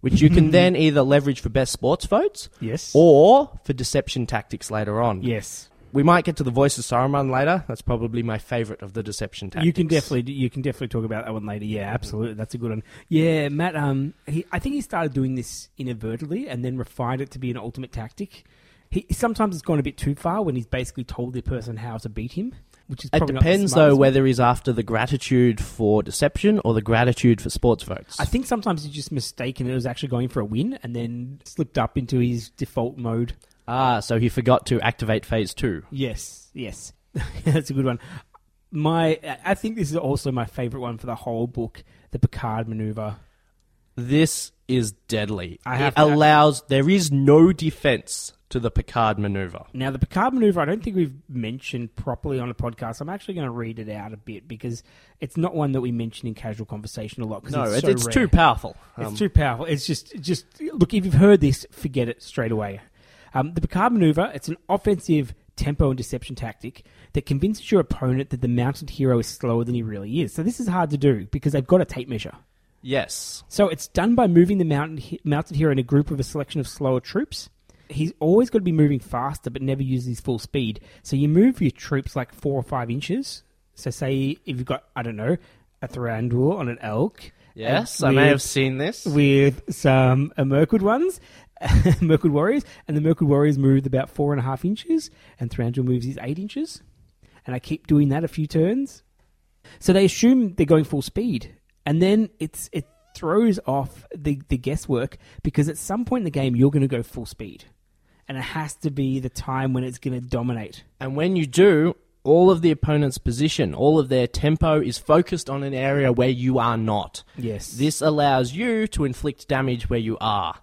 which you can then either leverage for best sports votes Yes. or for deception tactics later on. yes. We might get to the voice of Saruman later. That's probably my favorite of the deception tactics. You can definitely you can definitely talk about that one later. Yeah, absolutely. That's a good one. Yeah, Matt. Um, he I think he started doing this inadvertently and then refined it to be an ultimate tactic. He sometimes it's gone a bit too far when he's basically told the person how to beat him, which is It probably not the depends though whether he's after the gratitude for deception or the gratitude for sports votes. I think sometimes he's just mistaken it was actually going for a win and then slipped up into his default mode. ah, so he forgot to activate phase two. Yes, yes, that's a good one. My, I think this is also my favorite one for the whole book, the Picard maneuver. This is deadly. I have it to- allows there is no defense to the Picard maneuver. Now, the Picard maneuver, I don't think we've mentioned properly on a podcast. I'm actually going to read it out a bit because it's not one that we mention in casual conversation a lot. No, it's, it's, so it's too powerful. It's Um, too powerful. It's just, just look. If you've heard this, forget it straight away. Um, the Picard maneuver. It's an offensive tempo and deception tactic that convinces your opponent that the mounted hero is slower than he really is. So this is hard to do because they've got a tape measure. yes. So it's done by moving the mounted, mounted hero in a group of a selection of slower troops. He's always got to be moving faster, but never uses his full speed. So you move your troops like four or five inches. So say if you've got, I don't know, a Thranduil on an elk, Yes, And I may have seen this. with some uh, Mirkwood ones, Mirkwood Warriors, and the Mirkwood Warriors moved about four and a half inches, and Thranduil moves his eight inches, and I keep doing that a few turns. So they assume they're going full speed, and then it's it throws off the the guesswork because at some point in the game you're going to go full speed, and it has to be the time when it's going to dominate. And when you do, all of the opponent's position, all of their tempo is focused on an area where you are not. Yes, This allows you to inflict damage where you are.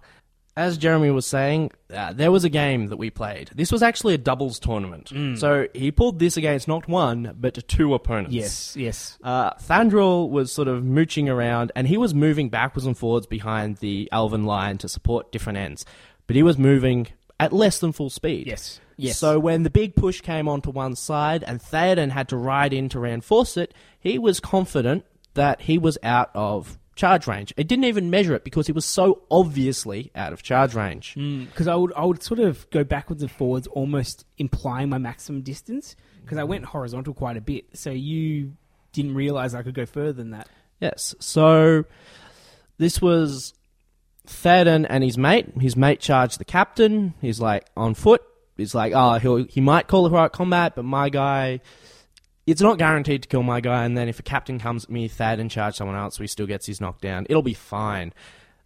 As Jeremy was saying, uh, there was a game that we played. This was actually a doubles tournament. So he pulled this against not one, but two opponents. yes, yes. Uh, Thranduil was sort of mooching around, and he was moving backwards and forwards behind the Elven line to support different ends. But he was moving at less than full speed. Yes. Yes. So when the big push came onto one side and Theoden had to ride in to reinforce it, he was confident that he was out of charge range. It didn't even measure it because he was so obviously out of charge range. Mm. because I would I would sort of go backwards and forwards, almost implying my maximum distance. Because I went horizontal quite a bit, so you didn't realize I could go further than that. Yes. So this was Theoden and his mate. His mate charged the captain. He's like on foot. He's like, oh, he'll, he might call a heroic combat, but my guy, it's not guaranteed to kill my guy. And then if a captain comes at me, Theoden charge someone else, so he still gets his knockdown. It'll be fine.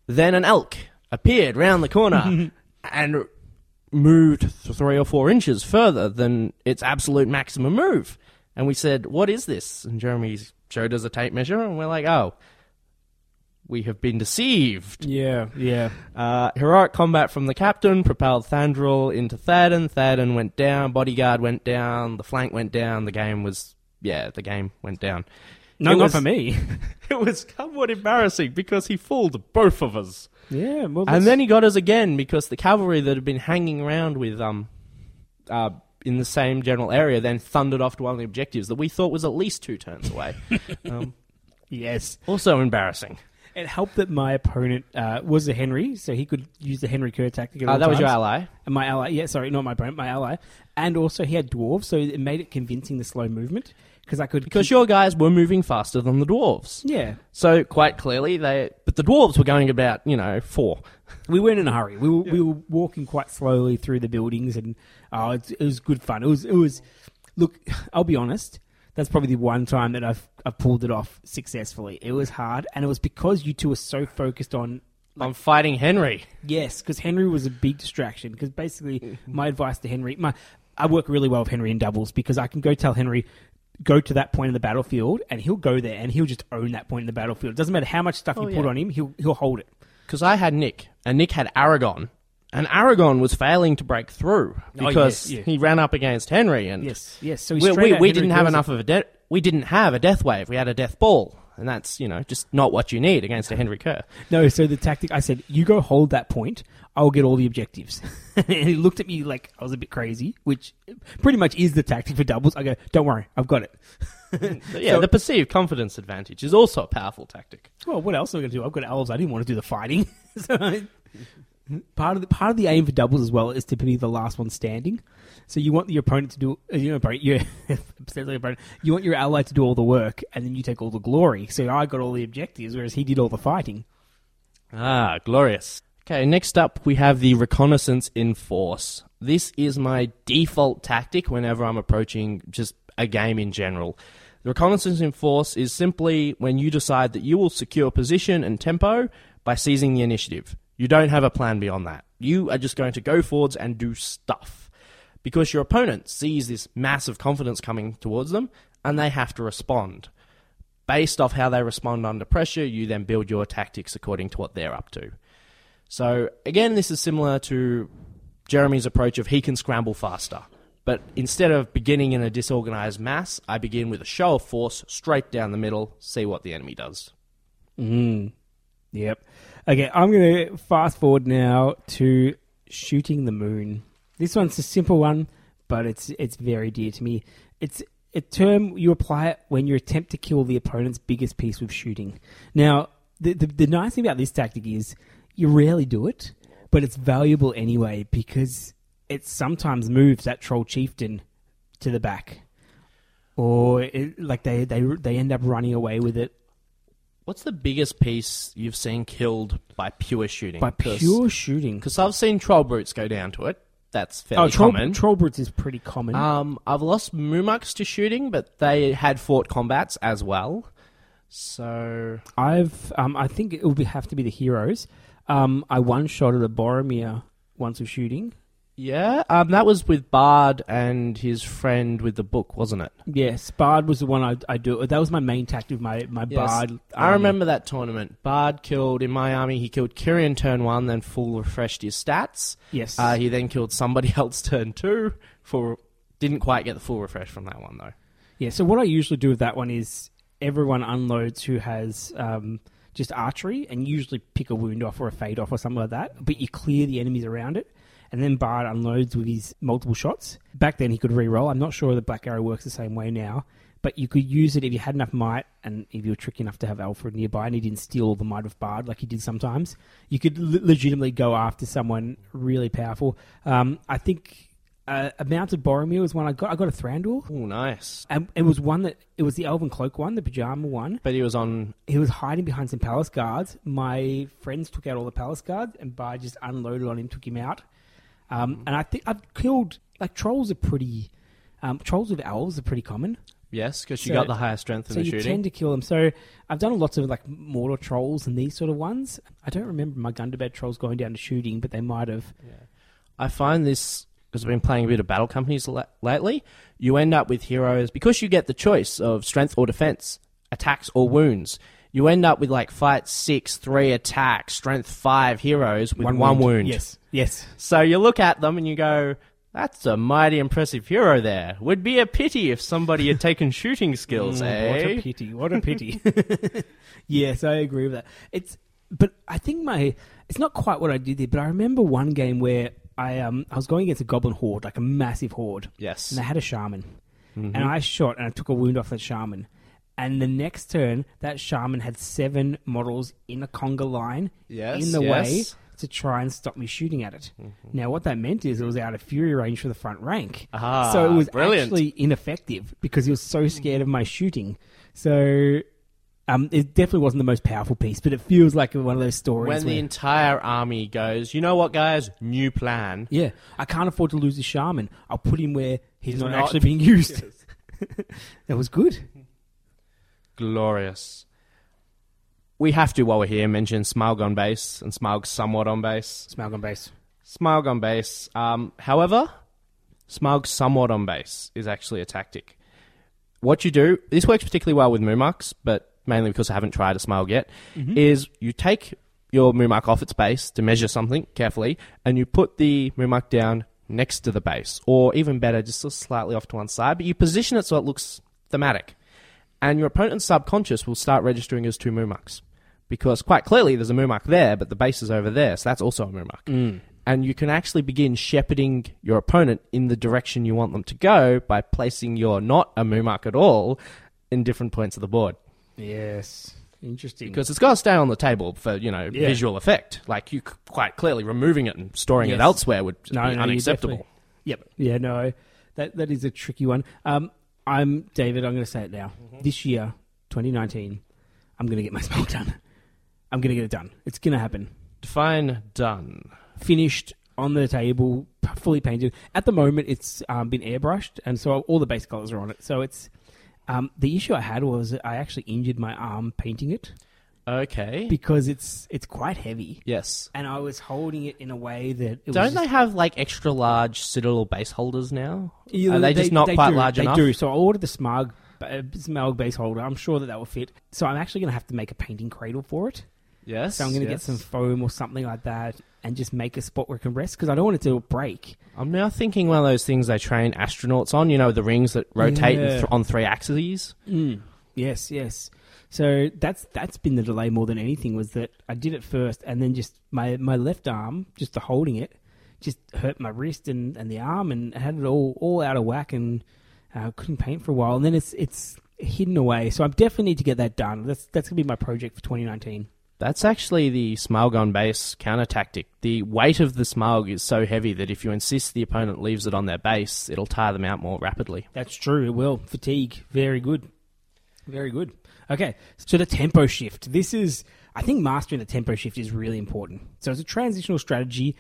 Then an elk appeared round the corner and moved three or four inches further than its absolute maximum move. And we said, What is this? And Jeremy showed us a tape measure, and we're like, Oh, we have been deceived. Yeah, yeah. Uh, heroic combat from the captain propelled Thranduil into Theoden. Theoden went down, bodyguard went down, the flank went down, the game was. Yeah, the game went down. No, It not was- for me. It was somewhat embarrassing because he fooled both of us. yeah, well, And then he got us again because the cavalry that had been hanging around with um uh in the same general area then thundered off to one of the objectives that we thought was at least two turns away. um, yes, also embarrassing. It helped that my opponent uh, was a Henry, so he could use the Henry Kerr tactic. At Uh, all that was your times. ally. And my ally, yeah, sorry, not my opponent, my ally, and also he had dwarves, so it made it convincing the slow movement because I could Because keep- your guys were moving faster than the dwarves. yeah, So quite clearly they but the dwarves were going about, you know, four. we weren't in a hurry. We were, we were walking quite slowly through the buildings, and oh, it, it was good fun. It was it was. Look, I'll be honest. That's probably the one time that I've I've pulled it off successfully. It was hard, and it was because you two were so focused on I'm fighting Henry. yes, because Henry was a big distraction. Because basically, my advice to Henry, my I work really well with Henry in doubles because I can go tell Henry. Go to that point in the battlefield, and he'll go there, and he'll just own that point in the battlefield. It doesn't matter how much stuff Oh, you put yeah. on him; he'll he'll hold it. Because I had Nick, and Nick had Aragorn. And Aragorn was failing to break through Oh, because yes, yeah. he ran up against Henry, and Yes, yes. So he we, straight we, out we Henry didn't have kills enough of a de- we didn't have a death wave. We had a death ball, and that's you know just not what you need against a Henry Kerr. No, so the tactic I said, you go hold that point, I'll get all the objectives. and he looked at me like I was a bit crazy, which pretty much is the tactic for doubles. I go, don't worry, I've got it. Yeah, So- the perceived confidence advantage is also a powerful tactic. Well, what else am I going to do? I've got elves. I didn't want to do the fighting. so I- part of the part of the aim for doubles as well is to be the last one standing. So you want your opponent to do, uh, your opponent, your opponent, you want your ally to do all the work, and then you take all the glory. So I got all the objectives, whereas he did all the fighting. Ah, glorious. Okay, next up we have the reconnaissance in force. This is my default tactic whenever I'm approaching just a game in general. The reconnaissance in force is simply when you decide that you will secure position and tempo by seizing the initiative. You don't have a plan beyond that. You are just going to go forwards and do stuff. Because your opponent sees this massive confidence coming towards them and they have to respond based off how they respond under pressure, you then build your tactics according to what they're up to. So, again, this is similar to Jeremy's approach of he can scramble faster. But instead of beginning in a disorganized mass, I begin with a show of force straight down the middle, see what the enemy does. Mm. Yep. Okay, I'm going to fast forward now to shooting the moon. This one's a simple one, but it's it's very dear to me. It's a term you apply it when you attempt to kill the opponent's biggest piece with shooting. Now, the, the the nice thing about this tactic is you rarely do it, but it's valuable anyway because it sometimes moves that troll chieftain to the back, or it, like they they they end up running away with it What's the biggest piece you've seen killed by pure shooting? By pure shooting. Because I've seen troll brutes go down to it. That's fairly Oh, troll, common. troll brutes is pretty common. um, I've lost Mumaks to shooting, but they had fought combats as well. So I've um, I think it will be, have to be the heroes. Um, I one shot at a Boromir once with shooting. Yeah, um, that was with Bard and his friend with the book, wasn't it? Yes, Bard was the one I I do. That was my main tactic. My my Yes. Bard. I army. remember that tournament. Bard killed in my army. He killed Kyrian turn one, then full refreshed his stats. Yes. Uh, he then killed somebody else turn two. For didn't quite get the full refresh from that one though. Yeah, so what I usually do with that one is everyone unloads who has um, just archery and usually pick a wound off or a fade off or something like that, but you clear the enemies around it. And then Bard unloads with his multiple shots. Back then he could re-roll. I'm not sure the Black Arrow works the same way now, but you could use it if you had enough might and if you were tricky enough to have Alfrid nearby and he didn't steal all the might of Bard like he did sometimes. You could le- legitimately go after someone really powerful. Um, I think uh, a mounted Boromir was one I got. I got a Thranduil. Oh, nice. And it was one that it was the Elven Cloak one, the pajama one. But he was on. He was hiding behind some palace guards. My friends took out all the palace guards, and Bard just unloaded on him, took him out. Um, and I think I've killed like trolls are pretty. Um, trolls with elves are pretty common, Yes, because you So- got the higher strength in so the you shooting. tend to kill them. So I've done lots of like Mordor trolls and these sort of ones. I don't remember my Gundabad trolls going down to shooting, but they might have. I find this because I've been playing a bit of battle companies la- lately. You end up with heroes because you get the choice of strength or defense, attacks or wounds. You end up with like fight six, three attack, strength five heroes with one, wound. Yes, yes. So you look at them and you go, "That's a mighty impressive hero." There would be a pity if somebody had taken shooting skills, eh? What a pity! What a pity! yes, I agree with that. It's, but I think my it's not quite what I did there. But I remember one game where I um I was going against a goblin horde, like a massive horde, Yes. and they had a shaman, Mhm. and I shot and I took a wound off that shaman. And the next turn, that shaman had seven models in a conga line Yes, in the yes. way to try and stop me shooting at it. Now, what that meant is it was out of fury range for the front rank. Ah, so it was brilliant. actually ineffective because he was so scared of my shooting. So um, it definitely wasn't the most powerful piece, but it feels like one of those stories when the entire army goes, you know what, guys? New plan. yeah, I can't afford to lose the shaman. I'll put him where he's, He's not, not- actually being used. that was good. Glorious. We have to, while we're here, mention Smaug on base and Smaug somewhat on base. Smaug on base. Smaug on base. Um, however, Smaug somewhat on base is actually a tactic. What you do, this works particularly well with Mumaks, but mainly because I haven't tried a Smaug yet, is you take your Mumak off its base to measure something carefully, and you put the Mumak down next to the base, or even better, just slightly off to one side, but you position it so it looks thematic. And your opponent's subconscious will start registering as two Mumaks. Because quite clearly there's a Mumak there, but the base is over there, so that's also a Mumak and you can actually begin shepherding your opponent in the direction you want them to go by placing your not a Mumuk at all in different points of the board. Yes. Interesting. Because it's got to stay on the table for, you know, Yeah. visual effect. Like, you quite clearly removing it and storing it elsewhere would No, be no, unacceptable. Yep. Yeah, no, that that is a tricky one. Um, I'm David. I'm going to say it now. This year, 2019, I'm going to get my spell done. I'm going to get it done. It's going to happen. Define done. Finished on the table, fully painted. At the moment, it's um, been airbrushed, and so all the base colors are on it. So it's um, the issue I had was I actually injured my arm painting it Okay. because it's it's quite heavy, yes. and I was holding it in a way that it Don't was they have, like, extra large Citadel base holders now? Yeah, Are they, just not quite do, large they enough? They do. So I ordered the Smaug, uh, Smaug base holder. I'm sure that that will fit. So I'm actually going to have to make a painting cradle for it. Yes. So I'm going to get some foam or something like that and just make a spot where it can rest because I don't want it to break. I'm now thinking one of those things they train astronauts on, you know, the rings that rotate Yeah. th- on three axes. Mm. Yes, yes. So that's that's been the delay more than anything was that I did it first and then just my, my left arm, just the holding it, just hurt my wrist and, and the arm and had it all all out of whack and uh, couldn't paint for a while. And then it's it's hidden away. So I definitely need to get that done. That's that's gonna be my project for 2019. That's actually the Smaug on base counter tactic. The weight of the Smaug is so heavy that if you insist the opponent leaves it on their base, it'll tire them out more rapidly. That's true. It will fatigue. Very good. Very good. Okay, so the tempo shift. This is, I think, mastering the tempo shift is really important. So it's a transitional strategy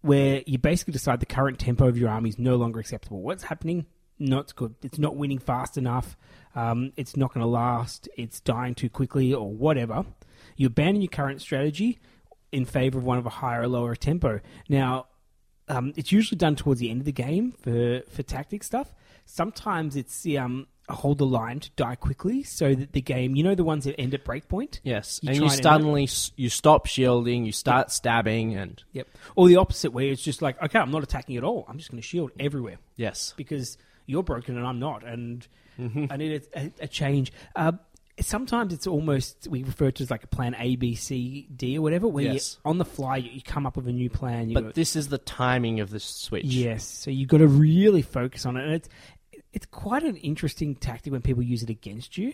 where you basically decide the current tempo of your army is no longer acceptable. What's happening? Not good. It's not winning fast enough. Um, it's not going to last. It's dying too quickly, or whatever. You abandon your current strategy in favor of one of a higher or lower tempo. Now, um, it's usually done towards the end of the game for for tactic stuff. Sometimes it's um, hold the line to die quickly, so that the game, you know, the ones that end at breakpoint. Yes, You and you suddenly you stop shielding, you start stabbing, and Yep. Or the opposite, where it's just like, okay, I'm not attacking at all. I'm just going to shield everywhere yes, because you're broken and I'm not, and Mm-hmm. I need a, a, a change. Uh, sometimes it's almost we refer to as like a plan A, B, C, D, or whatever. Where Yes. you, on the fly you, you come up with a new plan. You but this is the timing of the switch. Yes, so you've got to really focus on it, and it's it's quite an interesting tactic when people use it against you,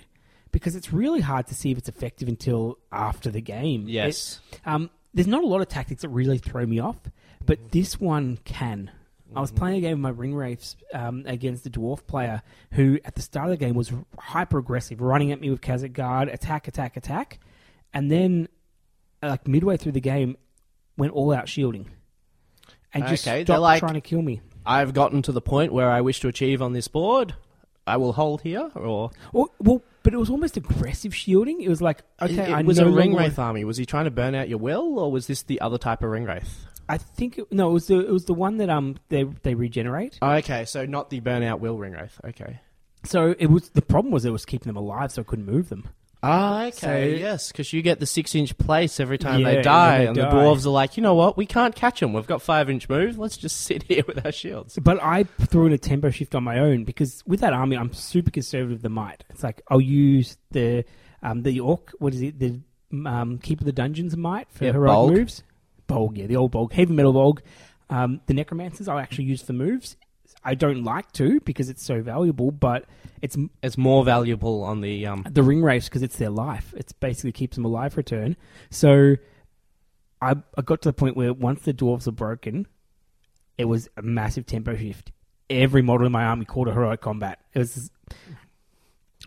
because it's really hard to see if it's effective until after the game. Yes. It- um, there's not a lot of tactics that really throw me off, but this one can. I was playing a game with my ring wraiths um, against the dwarf player, who at the start of the game was hyper aggressive, running at me with Khazad guard, attack, attack, attack, and then like midway through the game, went all out shielding, and just Okay, they're stopped like- trying to kill me. I've gotten to the point where I wish to achieve on this board. I will hold here, or Well, well, but it was almost aggressive shielding. It was like, okay, it, I was no a ring longer- wraith army. Was he trying to burn out your will, or was this the other type of ring wraith? I think it, no, it was the it was the one that um they they regenerate. Okay, so not the burnout will ring wraith. Okay. So it was the problem was it was keeping them alive, so I couldn't move them. Ah, okay, So- yes, because you get the six inch place every time Yeah, they die, they and die. the dwarves are like, you know what, we can't catch them. We've got five inch move. Let's just sit here with our shields. But I threw in a tempo shift on my own because with that army, I'm super conservative the might. It's like I'll use the um the orc. What is it? The um keeper of the dungeons might for Yeah, heroic moves. Bolg, yeah, the old Bolg, heavy metal Bolg. Um, the necromancers I'll actually use for moves. I don't like to because it's so valuable, but it's It's more valuable on the um. the ring wraiths because it's their life. It basically keeps them alive for a turn. So I, I got to the point where once the dwarves were broken, it was a massive tempo shift. Every model in my army called a heroic combat. It was.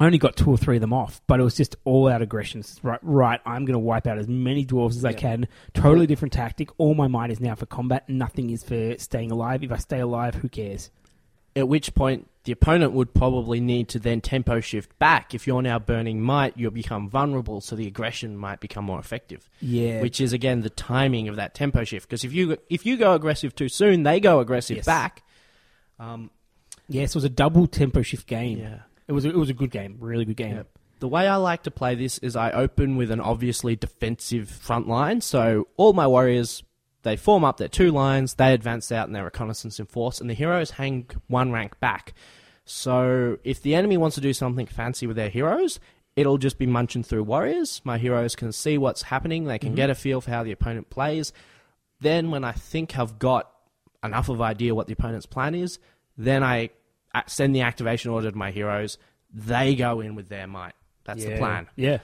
I only got two or three of them off, but it was just all out aggression. Right, right. I'm going to wipe out as many dwarves as I Yeah. can. Totally different tactic. All my might is now for combat. Nothing is for staying alive. If I stay alive, who cares? At which point the opponent would probably need to then tempo shift back. If you're now burning might, you'll become vulnerable, so the aggression might become more effective. Yeah, Which is again the timing of that tempo shift. Because if you if you go aggressive too soon, they go aggressive Yes. back. Um, yes, it was a double tempo shift game. yeah. It was a, it was a good game, really good game. Yep. The way I like to play this is I open with an obviously defensive front line. So all my warriors, they form up their two lines, they advance out in their reconnaissance in force, and the heroes hang one rank back. So if the enemy wants to do something fancy with their heroes, it'll just be munching through warriors. My heroes can see what's happening, they can mm-hmm. get a feel for how the opponent plays. Then when I think I've got enough of an idea what the opponent's plan is, then I send the activation order to my heroes. They go in with their might. That's the plan. Yeah.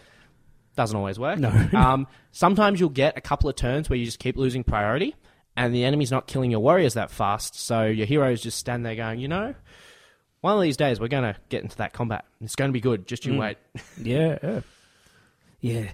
Doesn't always work. No. um, sometimes you'll get a couple of turns where you just keep losing priority, and the enemy's not killing your warriors that fast. So your heroes just stand there going, you know, one of these days we're going to get into that combat. It's going to be good. Just you Mm. wait. Yeah. yeah. Yeah.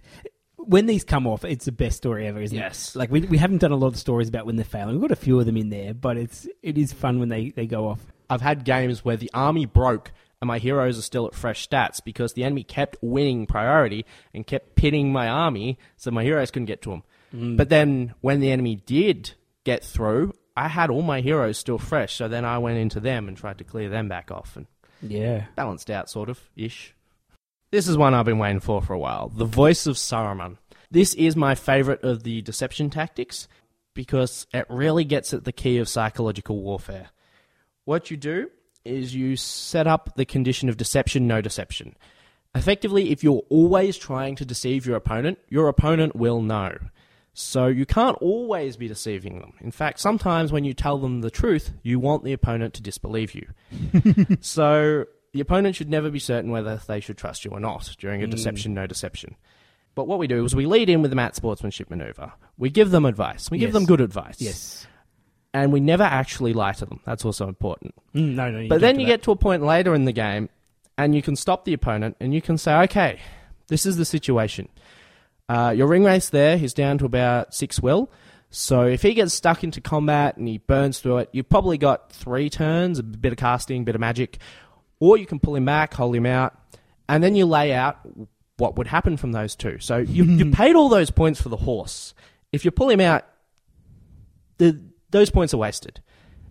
When these come off, it's the best story ever, isn't Yes. it? Yes. Like we we haven't done a lot of stories about when they're failing. We've got a few of them in there, but it's it is fun when they, they go off. I've had games where the army broke and my heroes are still at fresh stats because the enemy kept winning priority and kept pitting my army so my heroes couldn't get to them. Mm. But then when the enemy did get through, I had all my heroes still fresh, so then I went into them and tried to clear them back off and Yeah. balanced out, sort of ish. This is one I've been waiting for for a while. The Voice of Saruman. This is my favorite of the deception tactics because it really gets at the key of psychological warfare. What you do is you set up the condition of deception, no deception. Effectively, if you're always trying to deceive your opponent, your opponent will know. So you can't always be deceiving them. In fact, sometimes when you tell them the truth, you want the opponent to disbelieve you. so the opponent should never be certain whether they should trust you or not during a hmm. deception, no deception. But what we do is we lead in with the mat sportsmanship maneuver. We give them advice. We give them good advice. Yes. And we never actually lie to them. That's also important. Mm, no, no. But then you to get to a point later in the game, and you can stop the opponent and you can say, okay, this is the situation. Uh, your ring wraiths there is down to about six will. So if he gets stuck into combat and he burns through it, you've probably got three turns, a bit of casting, a bit of magic, or you can pull him back, hold him out, and then you lay out what would happen from those two. So you, you paid all those points for the horse. If you pull him out, the, those points are wasted.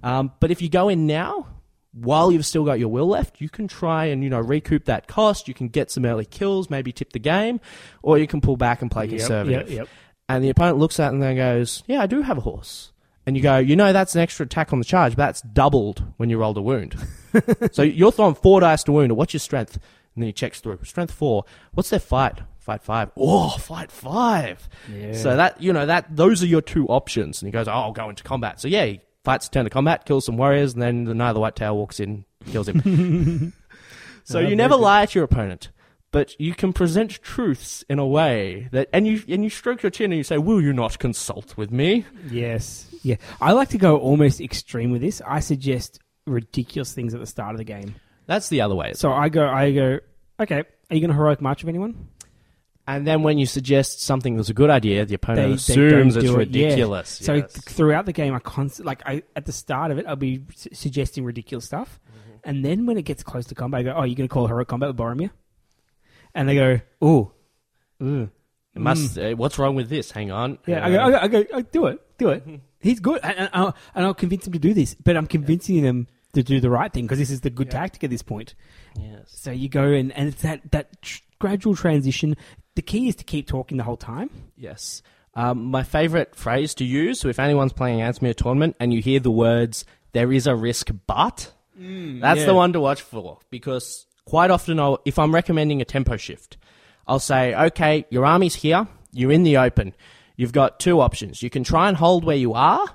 Um, but if you go in now, while you've still got your will left, you can try and you know recoup that cost. You can get some early kills, maybe tip the game, or you can pull back and play Yep, conservative. yep, yep. And the opponent looks at it and then goes, "Yeah, I do have a horse." And you go, "You know, that's an extra attack on the charge, but that's doubled when you rolled a wound." so you're throwing four dice to wound. What's your strength? And then he checks through. Strength four. What's their fight? Fight five. Oh, fight five. Yeah. So that you know that those are your two options. And he goes, "Oh, I'll go into combat." So yeah, he fights a turn to combat, kills some warriors, and then the Knight of the White Tail walks in, kills him. so Oh, you never good. lie to your opponent, but you can present truths in a way that, and you and you stroke your chin and you say, "Will you not consult with me?" Yes. Yeah. I like to go almost extreme with this. I suggest ridiculous things at the start of the game. That's the other way. So I go, I go, okay, are you going to heroic march of anyone? And then when you suggest something that's a good idea, the opponent They- assumes they don't it's do it. Yeah. ridiculous. So Yes. throughout the game, I const- like I at the start of it, I'll be su- suggesting ridiculous stuff, Mm-hmm. and then when it gets close to combat, I go, "Oh, you're going to call heroic combat with Boromir?" And they go, "Oh, It must. uh, what's wrong with this? Hang on. yeah." Uh, I go, I go, I go, I do it, do it. He's good, and, and, I'll, and I'll convince him to do this, but I'm convincing them to do the right thing because this is the good tactic at this point. yes. So you go and and it's that that tr- gradual transition. The key is to keep talking the whole time. Yes. Um, my favorite phrase to use. So if anyone's playing Answer tournament and you hear the words "there is a risk, but," that's yeah. the one to watch for because quite often, I'll, if I'm recommending a tempo shift, I'll say, "Okay, your army's here. You're in the open. You've got two options. You can try and hold where you are,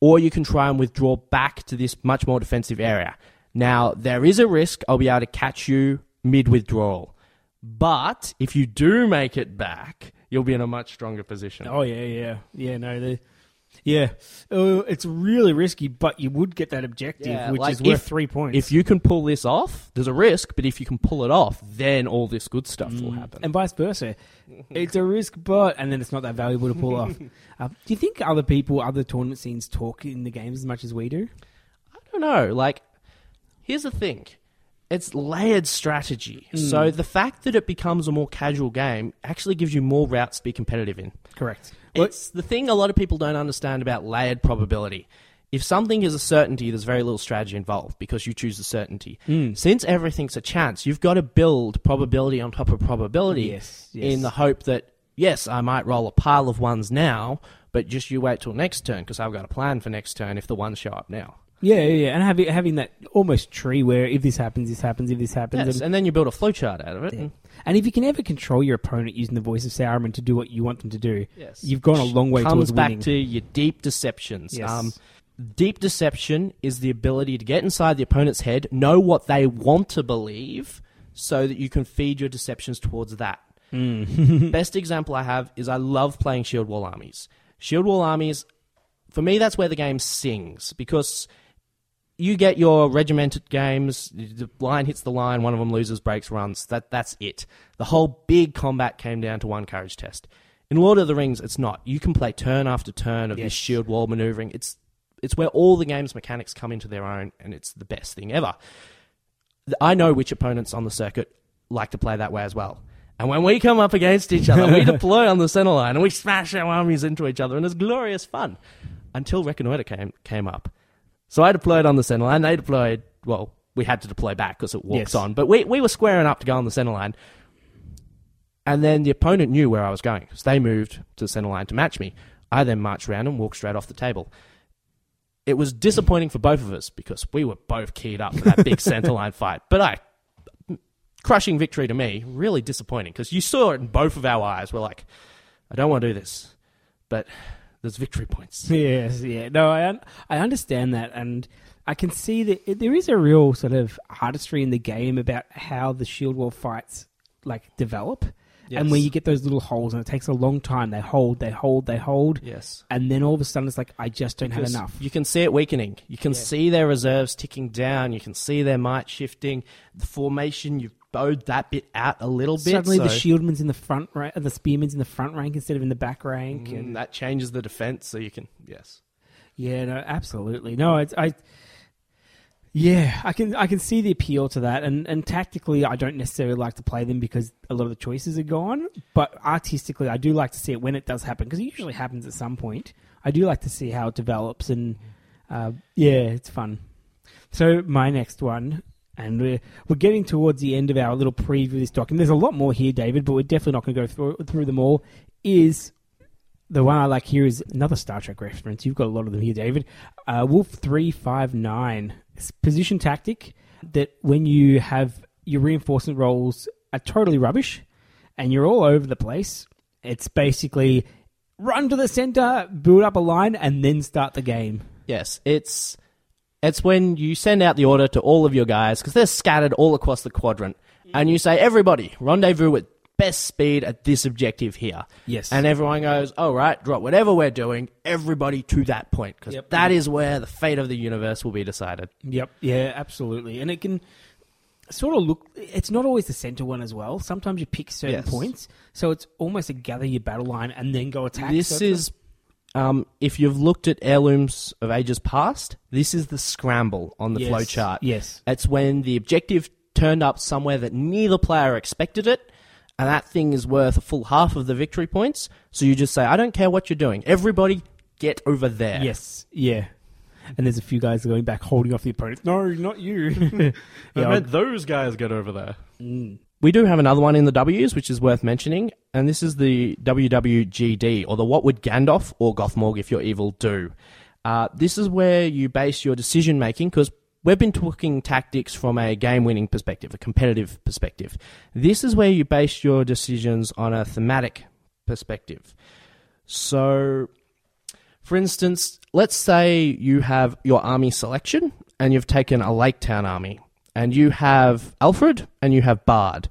or you can try and withdraw back to this much more defensive area." Now, there is a risk I'll be able to catch you mid withdrawal. But if you do make it back, you'll be in a much stronger position. Oh yeah, yeah, yeah. No, the yeah, uh, it's really risky, but you would get that objective, Yeah, which like is worth if- three points. If you can pull this off, there's a risk, but if you can pull it off, then all this good stuff will happen. and vice versa, it's a risk, but and then it's not that valuable to pull off. Uh, do you think other people, other tournament scenes, talk in the games as much as we do? I don't know. Like, here's the thing it's layered strategy. Hmm. So the fact that it becomes a more casual game actually gives you more routes to be competitive in. Correct. It's the thing a lot of people don't understand about layered probability. If something is a certainty, there's very little strategy involved because you choose the certainty. Hmm. Since everything's a chance, you've got to build probability on top of probability Yes, yes. in the hope that, yes, I might roll a pile of ones now, but just you wait till next turn because I've got a plan for next turn if the ones show up now. Yeah, yeah, yeah. and having having that almost tree where if this happens, this happens, if this happens, Yes, and, and then you build a flowchart out of it. Yeah. and- if you can ever control your opponent using the voice of Sauron to do what you want them to do, Yes. you've gone a long way towards it. comes towards back winning. to your deep deceptions. Yes. Um, deep deception is the ability to get inside the opponent's head, know what they want to believe, so that you can feed your deceptions towards that. Hmm. Best example I have is I love playing Shield Wall armies. Shield Wall armies, for me, that's where the game sings because you get your regimented games. The line hits the line, one of them loses, breaks, runs. That that's it. The whole big combat came down to one courage test. In Lord of the Rings, it's not. You can play turn after turn of Yes. this shield wall maneuvering. It's it's where all the game's mechanics come into their own, and it's the best thing ever. I know which opponents on the circuit like to play that way as well. And when we come up against each other, we deploy on the center line and we smash our armies into each other, and it's glorious fun. Until Reconnoiter came came up. So I deployed on the center line. They deployed. Well, we had to deploy back because it walks Yes. on. But we we were squaring up to go on the center line. And then the opponent knew where I was going, so they moved to the center line to match me. I then marched around and walked straight off the table. It was disappointing for both of us because we were both keyed up for that big center line fight. But I, crushing victory to me, really disappointing because you saw it in both of our eyes. We're like, I don't want to do this, but there's victory points. Yes, yeah. No, I un- I understand that, and I can see that it, there is a real sort of artistry in the game about how the shield wall fights like develop, And where you get those little holes, and it takes a long time. They hold, they hold, they hold, Yes. and then all of a sudden it's like I just don't Because have enough. You can see it weakening. You can Yeah. see their reserves ticking down. You can see their might shifting. The formation, you've bowed that bit out a little bit. Suddenly the shieldman's in the front rank, the spearman's in the front rank instead of in the back rank, Mm, and that changes the defense, so you can yes. Yeah, no, absolutely. No, it's I. Yeah, I can I can see the appeal to that, and and tactically, I don't necessarily like to play them because a lot of the choices are gone. But artistically, I do like to see it when it does happen because it usually happens at some point. I do like to see how it develops, and uh, yeah, it's fun. So my next one, and we're we're getting towards the end of our little preview of this document. There's a lot more here, David, but we're definitely not going to go through through them all. Is the one I like here is another Star Trek reference. You've got a lot of them here, David. Uh, Wolf three five nine position tactic that when you have your reinforcement rolls are totally rubbish and you're all over the place. It's basically run to the center, build up a line, and then start the game. Yes, it's it's when you send out the order to all of your guys because they're scattered all across the quadrant, and you say, "Everybody, rendezvous at best speed at this objective here." Yes. and everyone goes, "All right, drop whatever we're doing. Everybody to that point because Yep. that is where the fate of the universe will be decided." Yep. Yeah, absolutely. And it can sort of look. It's not always the center one as well. Sometimes you pick certain Yes. points, so it's almost a gather your battle line and then go attack. This it's is, um, if you've looked at heirlooms of ages past, this is the scramble on the Yes. flow chart. Yes. It's when the objective turned up somewhere that neither player expected it, and that thing is worth a full half of the victory points. So you just say, I don't care what you're doing. Everybody get over there. Yes, yeah. And there's a few guys going back holding off the opponents. No, not you. yeah, I'll- those guys get over there. We do have another one in the W's, which is worth mentioning, and this is the WWGD, or the What Would Gandalf or Gothmog If You're Evil do. Uh, this is where you base your decision making, because we've been talking tactics from a game winning perspective, a competitive perspective. This is where you base your decisions on a thematic perspective. So, for instance, let's say you have your army selection and you've taken a Lake Town army, and you have Alfrid and you have Bard.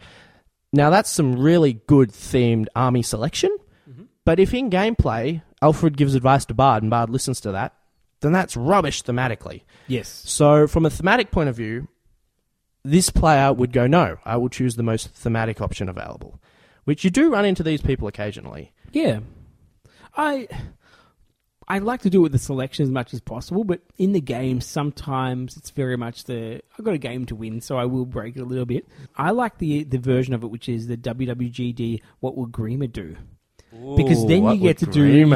Now, that's some really good themed army selection, mm-hmm. but if in gameplay Alfrid gives advice to Bard and Bard listens to that, then that's rubbish thematically. yes. So, from a thematic point of view, this player would go, no, I will choose the most thematic option available. Which you do run into these people occasionally. Yeah. I I like to do it with the selection as much as possible, but in the game sometimes it's very much the I've got a game to win, so I will break it a little bit. I like the the version of it which is the WWGD what will Grima do? Because then you get to do you,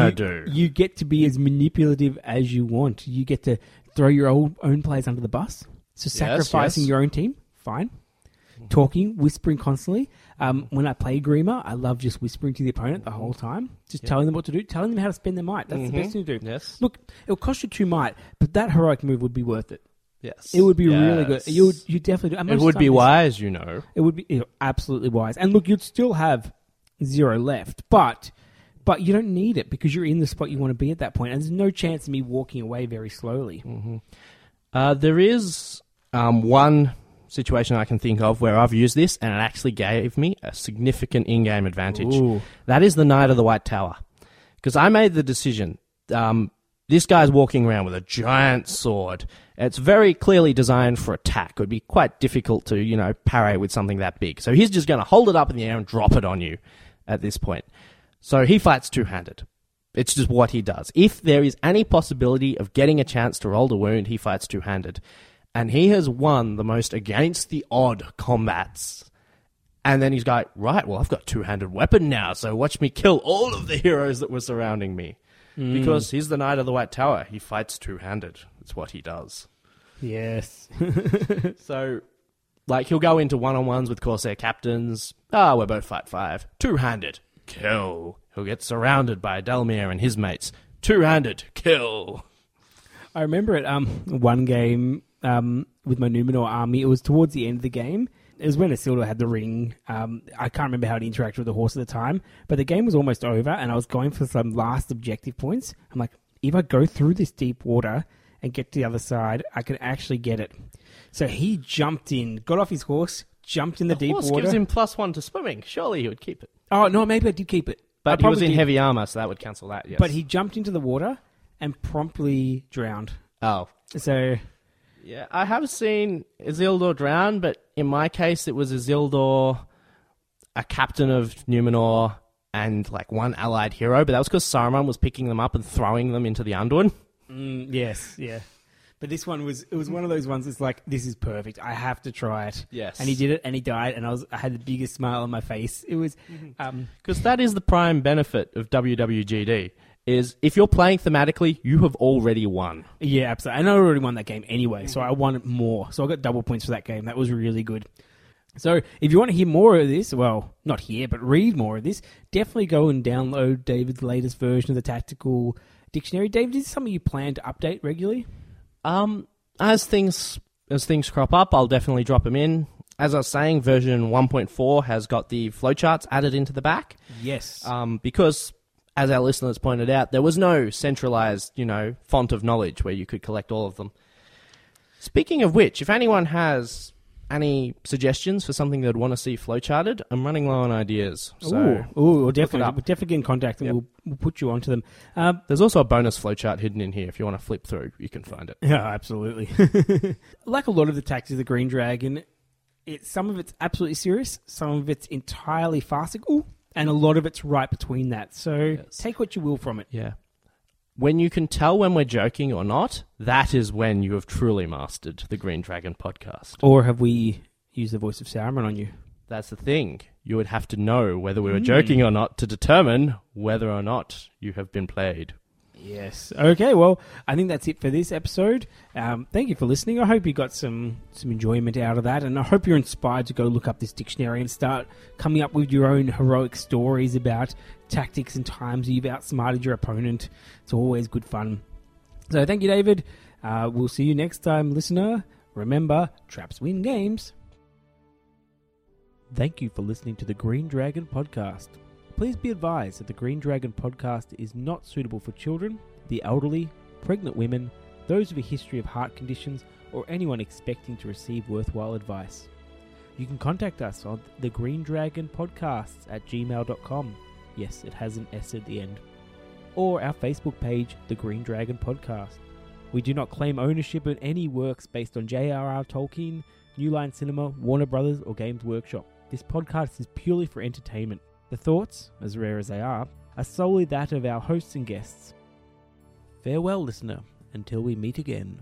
you get to be as manipulative as you want. You get to throw your own own players under the bus. So sacrificing yes. your own team, fine. Talking, whispering constantly. Um, when I play Grima, I love just whispering to the opponent the whole time, just telling them what to do, telling them how to spend their might. That's the best thing to do. Yes. Look, it'll cost you two might, but that heroic move would be worth it. Yes. It would be really good. You would, you definitely do. It would be wise, you know. It would be you know, absolutely wise. And look, you'd still have zero left, but but you don't need it because you're in the spot you want to be at that point, and there's no chance of me walking away very slowly. Uh, there is um, one situation I can think of where I've used this and it actually gave me a significant in game advantage. Ooh. That is the Knight of the White Tower. Because I made the decision. Um, this guy's walking around with a giant sword. It's very clearly designed for attack. It would be quite difficult to, you know, parry with something that big. So he's just going to hold it up in the air and drop it on you at this point. So he fights two handed. It's just what he does. If there is any possibility of getting a chance to roll the wound, he fights two handed. And he has won the most against the odd combats. And then he's like, right, well, I've got two handed weapon now, so watch me kill all of the heroes that were surrounding me. Because he's the Knight of the White Tower. He fights two handed. It's what he does. Yes. So, like, he'll go into one on ones with Corsair captains. Ah, we're both fight five. Two handed. Kill. He'll get surrounded by Dalamyr and his mates. Two handed. Kill. I remember it. Um, one game um with my Numenor army. It was towards the end of the game. It was when Isildur had the ring. Um, I can't remember how it interacted with the horse at the time, but the game was almost over, and I was going for some last objective points. I'm like, if I go through this deep water and get to the other side, I can actually get it. So he jumped in, got off his horse, jumped in the, deep Horse water. gives him plus one to swimming. Surely he would keep it. Oh no, maybe I did keep it. But he was in did. heavy armor, so that would cancel that. Yes. But he jumped into the water and promptly drowned. Oh. So Yeah, I have seen Isildur drown, but in my case, it was Isildur, a captain of Numenor, and like one allied hero. But that was because Saruman was picking them up and throwing them into the Anduin. mm, yes, yeah. But this one was it was one of those ones. It's like this is perfect. I have to try it. Yes. And he did it, and he died, and I was I had the biggest smile on my face. It was, um, Because that is the prime benefit of WWGD. Is if you're playing thematically, you have already won. yeah, absolutely. And I already won that game anyway, so I won more. So I got double points for that game. That was really good. So if you want to hear more of this, well, not hear, but read more of this, definitely go and download David's latest version of the Tactical Dictionary. David, is this something you plan to update regularly? Um, as things as things crop up, I'll definitely drop them in. As I was saying, version 1.4 has got the flowcharts added into the back. Yes. um, because as our listeners pointed out, there was no centralized, you know, font of knowledge where you could collect all of them. Speaking of which, if anyone has any suggestions for something they'd want to see flowcharted, I'm running low on ideas. So ooh, ooh, we'll definitely, we'll definitely get in contact and Yep. we'll, we'll put you onto them. Um, there's also a bonus flowchart hidden in here. If you want to flip through, you can find it. Yeah, absolutely. like a lot of the tactics of the Green Dragon, it, some of it's absolutely serious, some of it's entirely farcical, and a lot of it's right between that. So Yes. take what you will from it. Yeah. When you can tell when we're joking or not, that is when you have truly mastered the Green Dragon podcast. Or have we used the voice of Saruman on you? That's the thing. You would have to know whether we were hmm. joking or not to determine whether or not you have been played. Yes. Okay. Well, I think that's it for this episode. Um, thank you for listening. I hope you got some some enjoyment out of that, and I hope you're inspired to go look up this dictionary and start coming up with your own heroic stories about tactics and times you've outsmarted your opponent. It's always good fun. So, thank you, David. Uh, we'll see you next time, listener. Remember, traps win games. Thank you for listening to the Green Dragon podcast. Please be advised that the Green Dragon podcast is not suitable for children, the elderly, pregnant women, those with a history of heart conditions, or anyone expecting to receive worthwhile advice. You can contact us on the Green Dragon Podcasts at gmail.com. Yes, it has an S at the end. Or our Facebook page, The Green Dragon Podcast. We do not claim ownership of any works based on J.R.R. Tolkien, New Line Cinema, Warner Brothers, or Games Workshop. This podcast is purely for entertainment. The thoughts, as rare as they are, are solely that of our hosts and guests. Farewell, listener, until we meet again.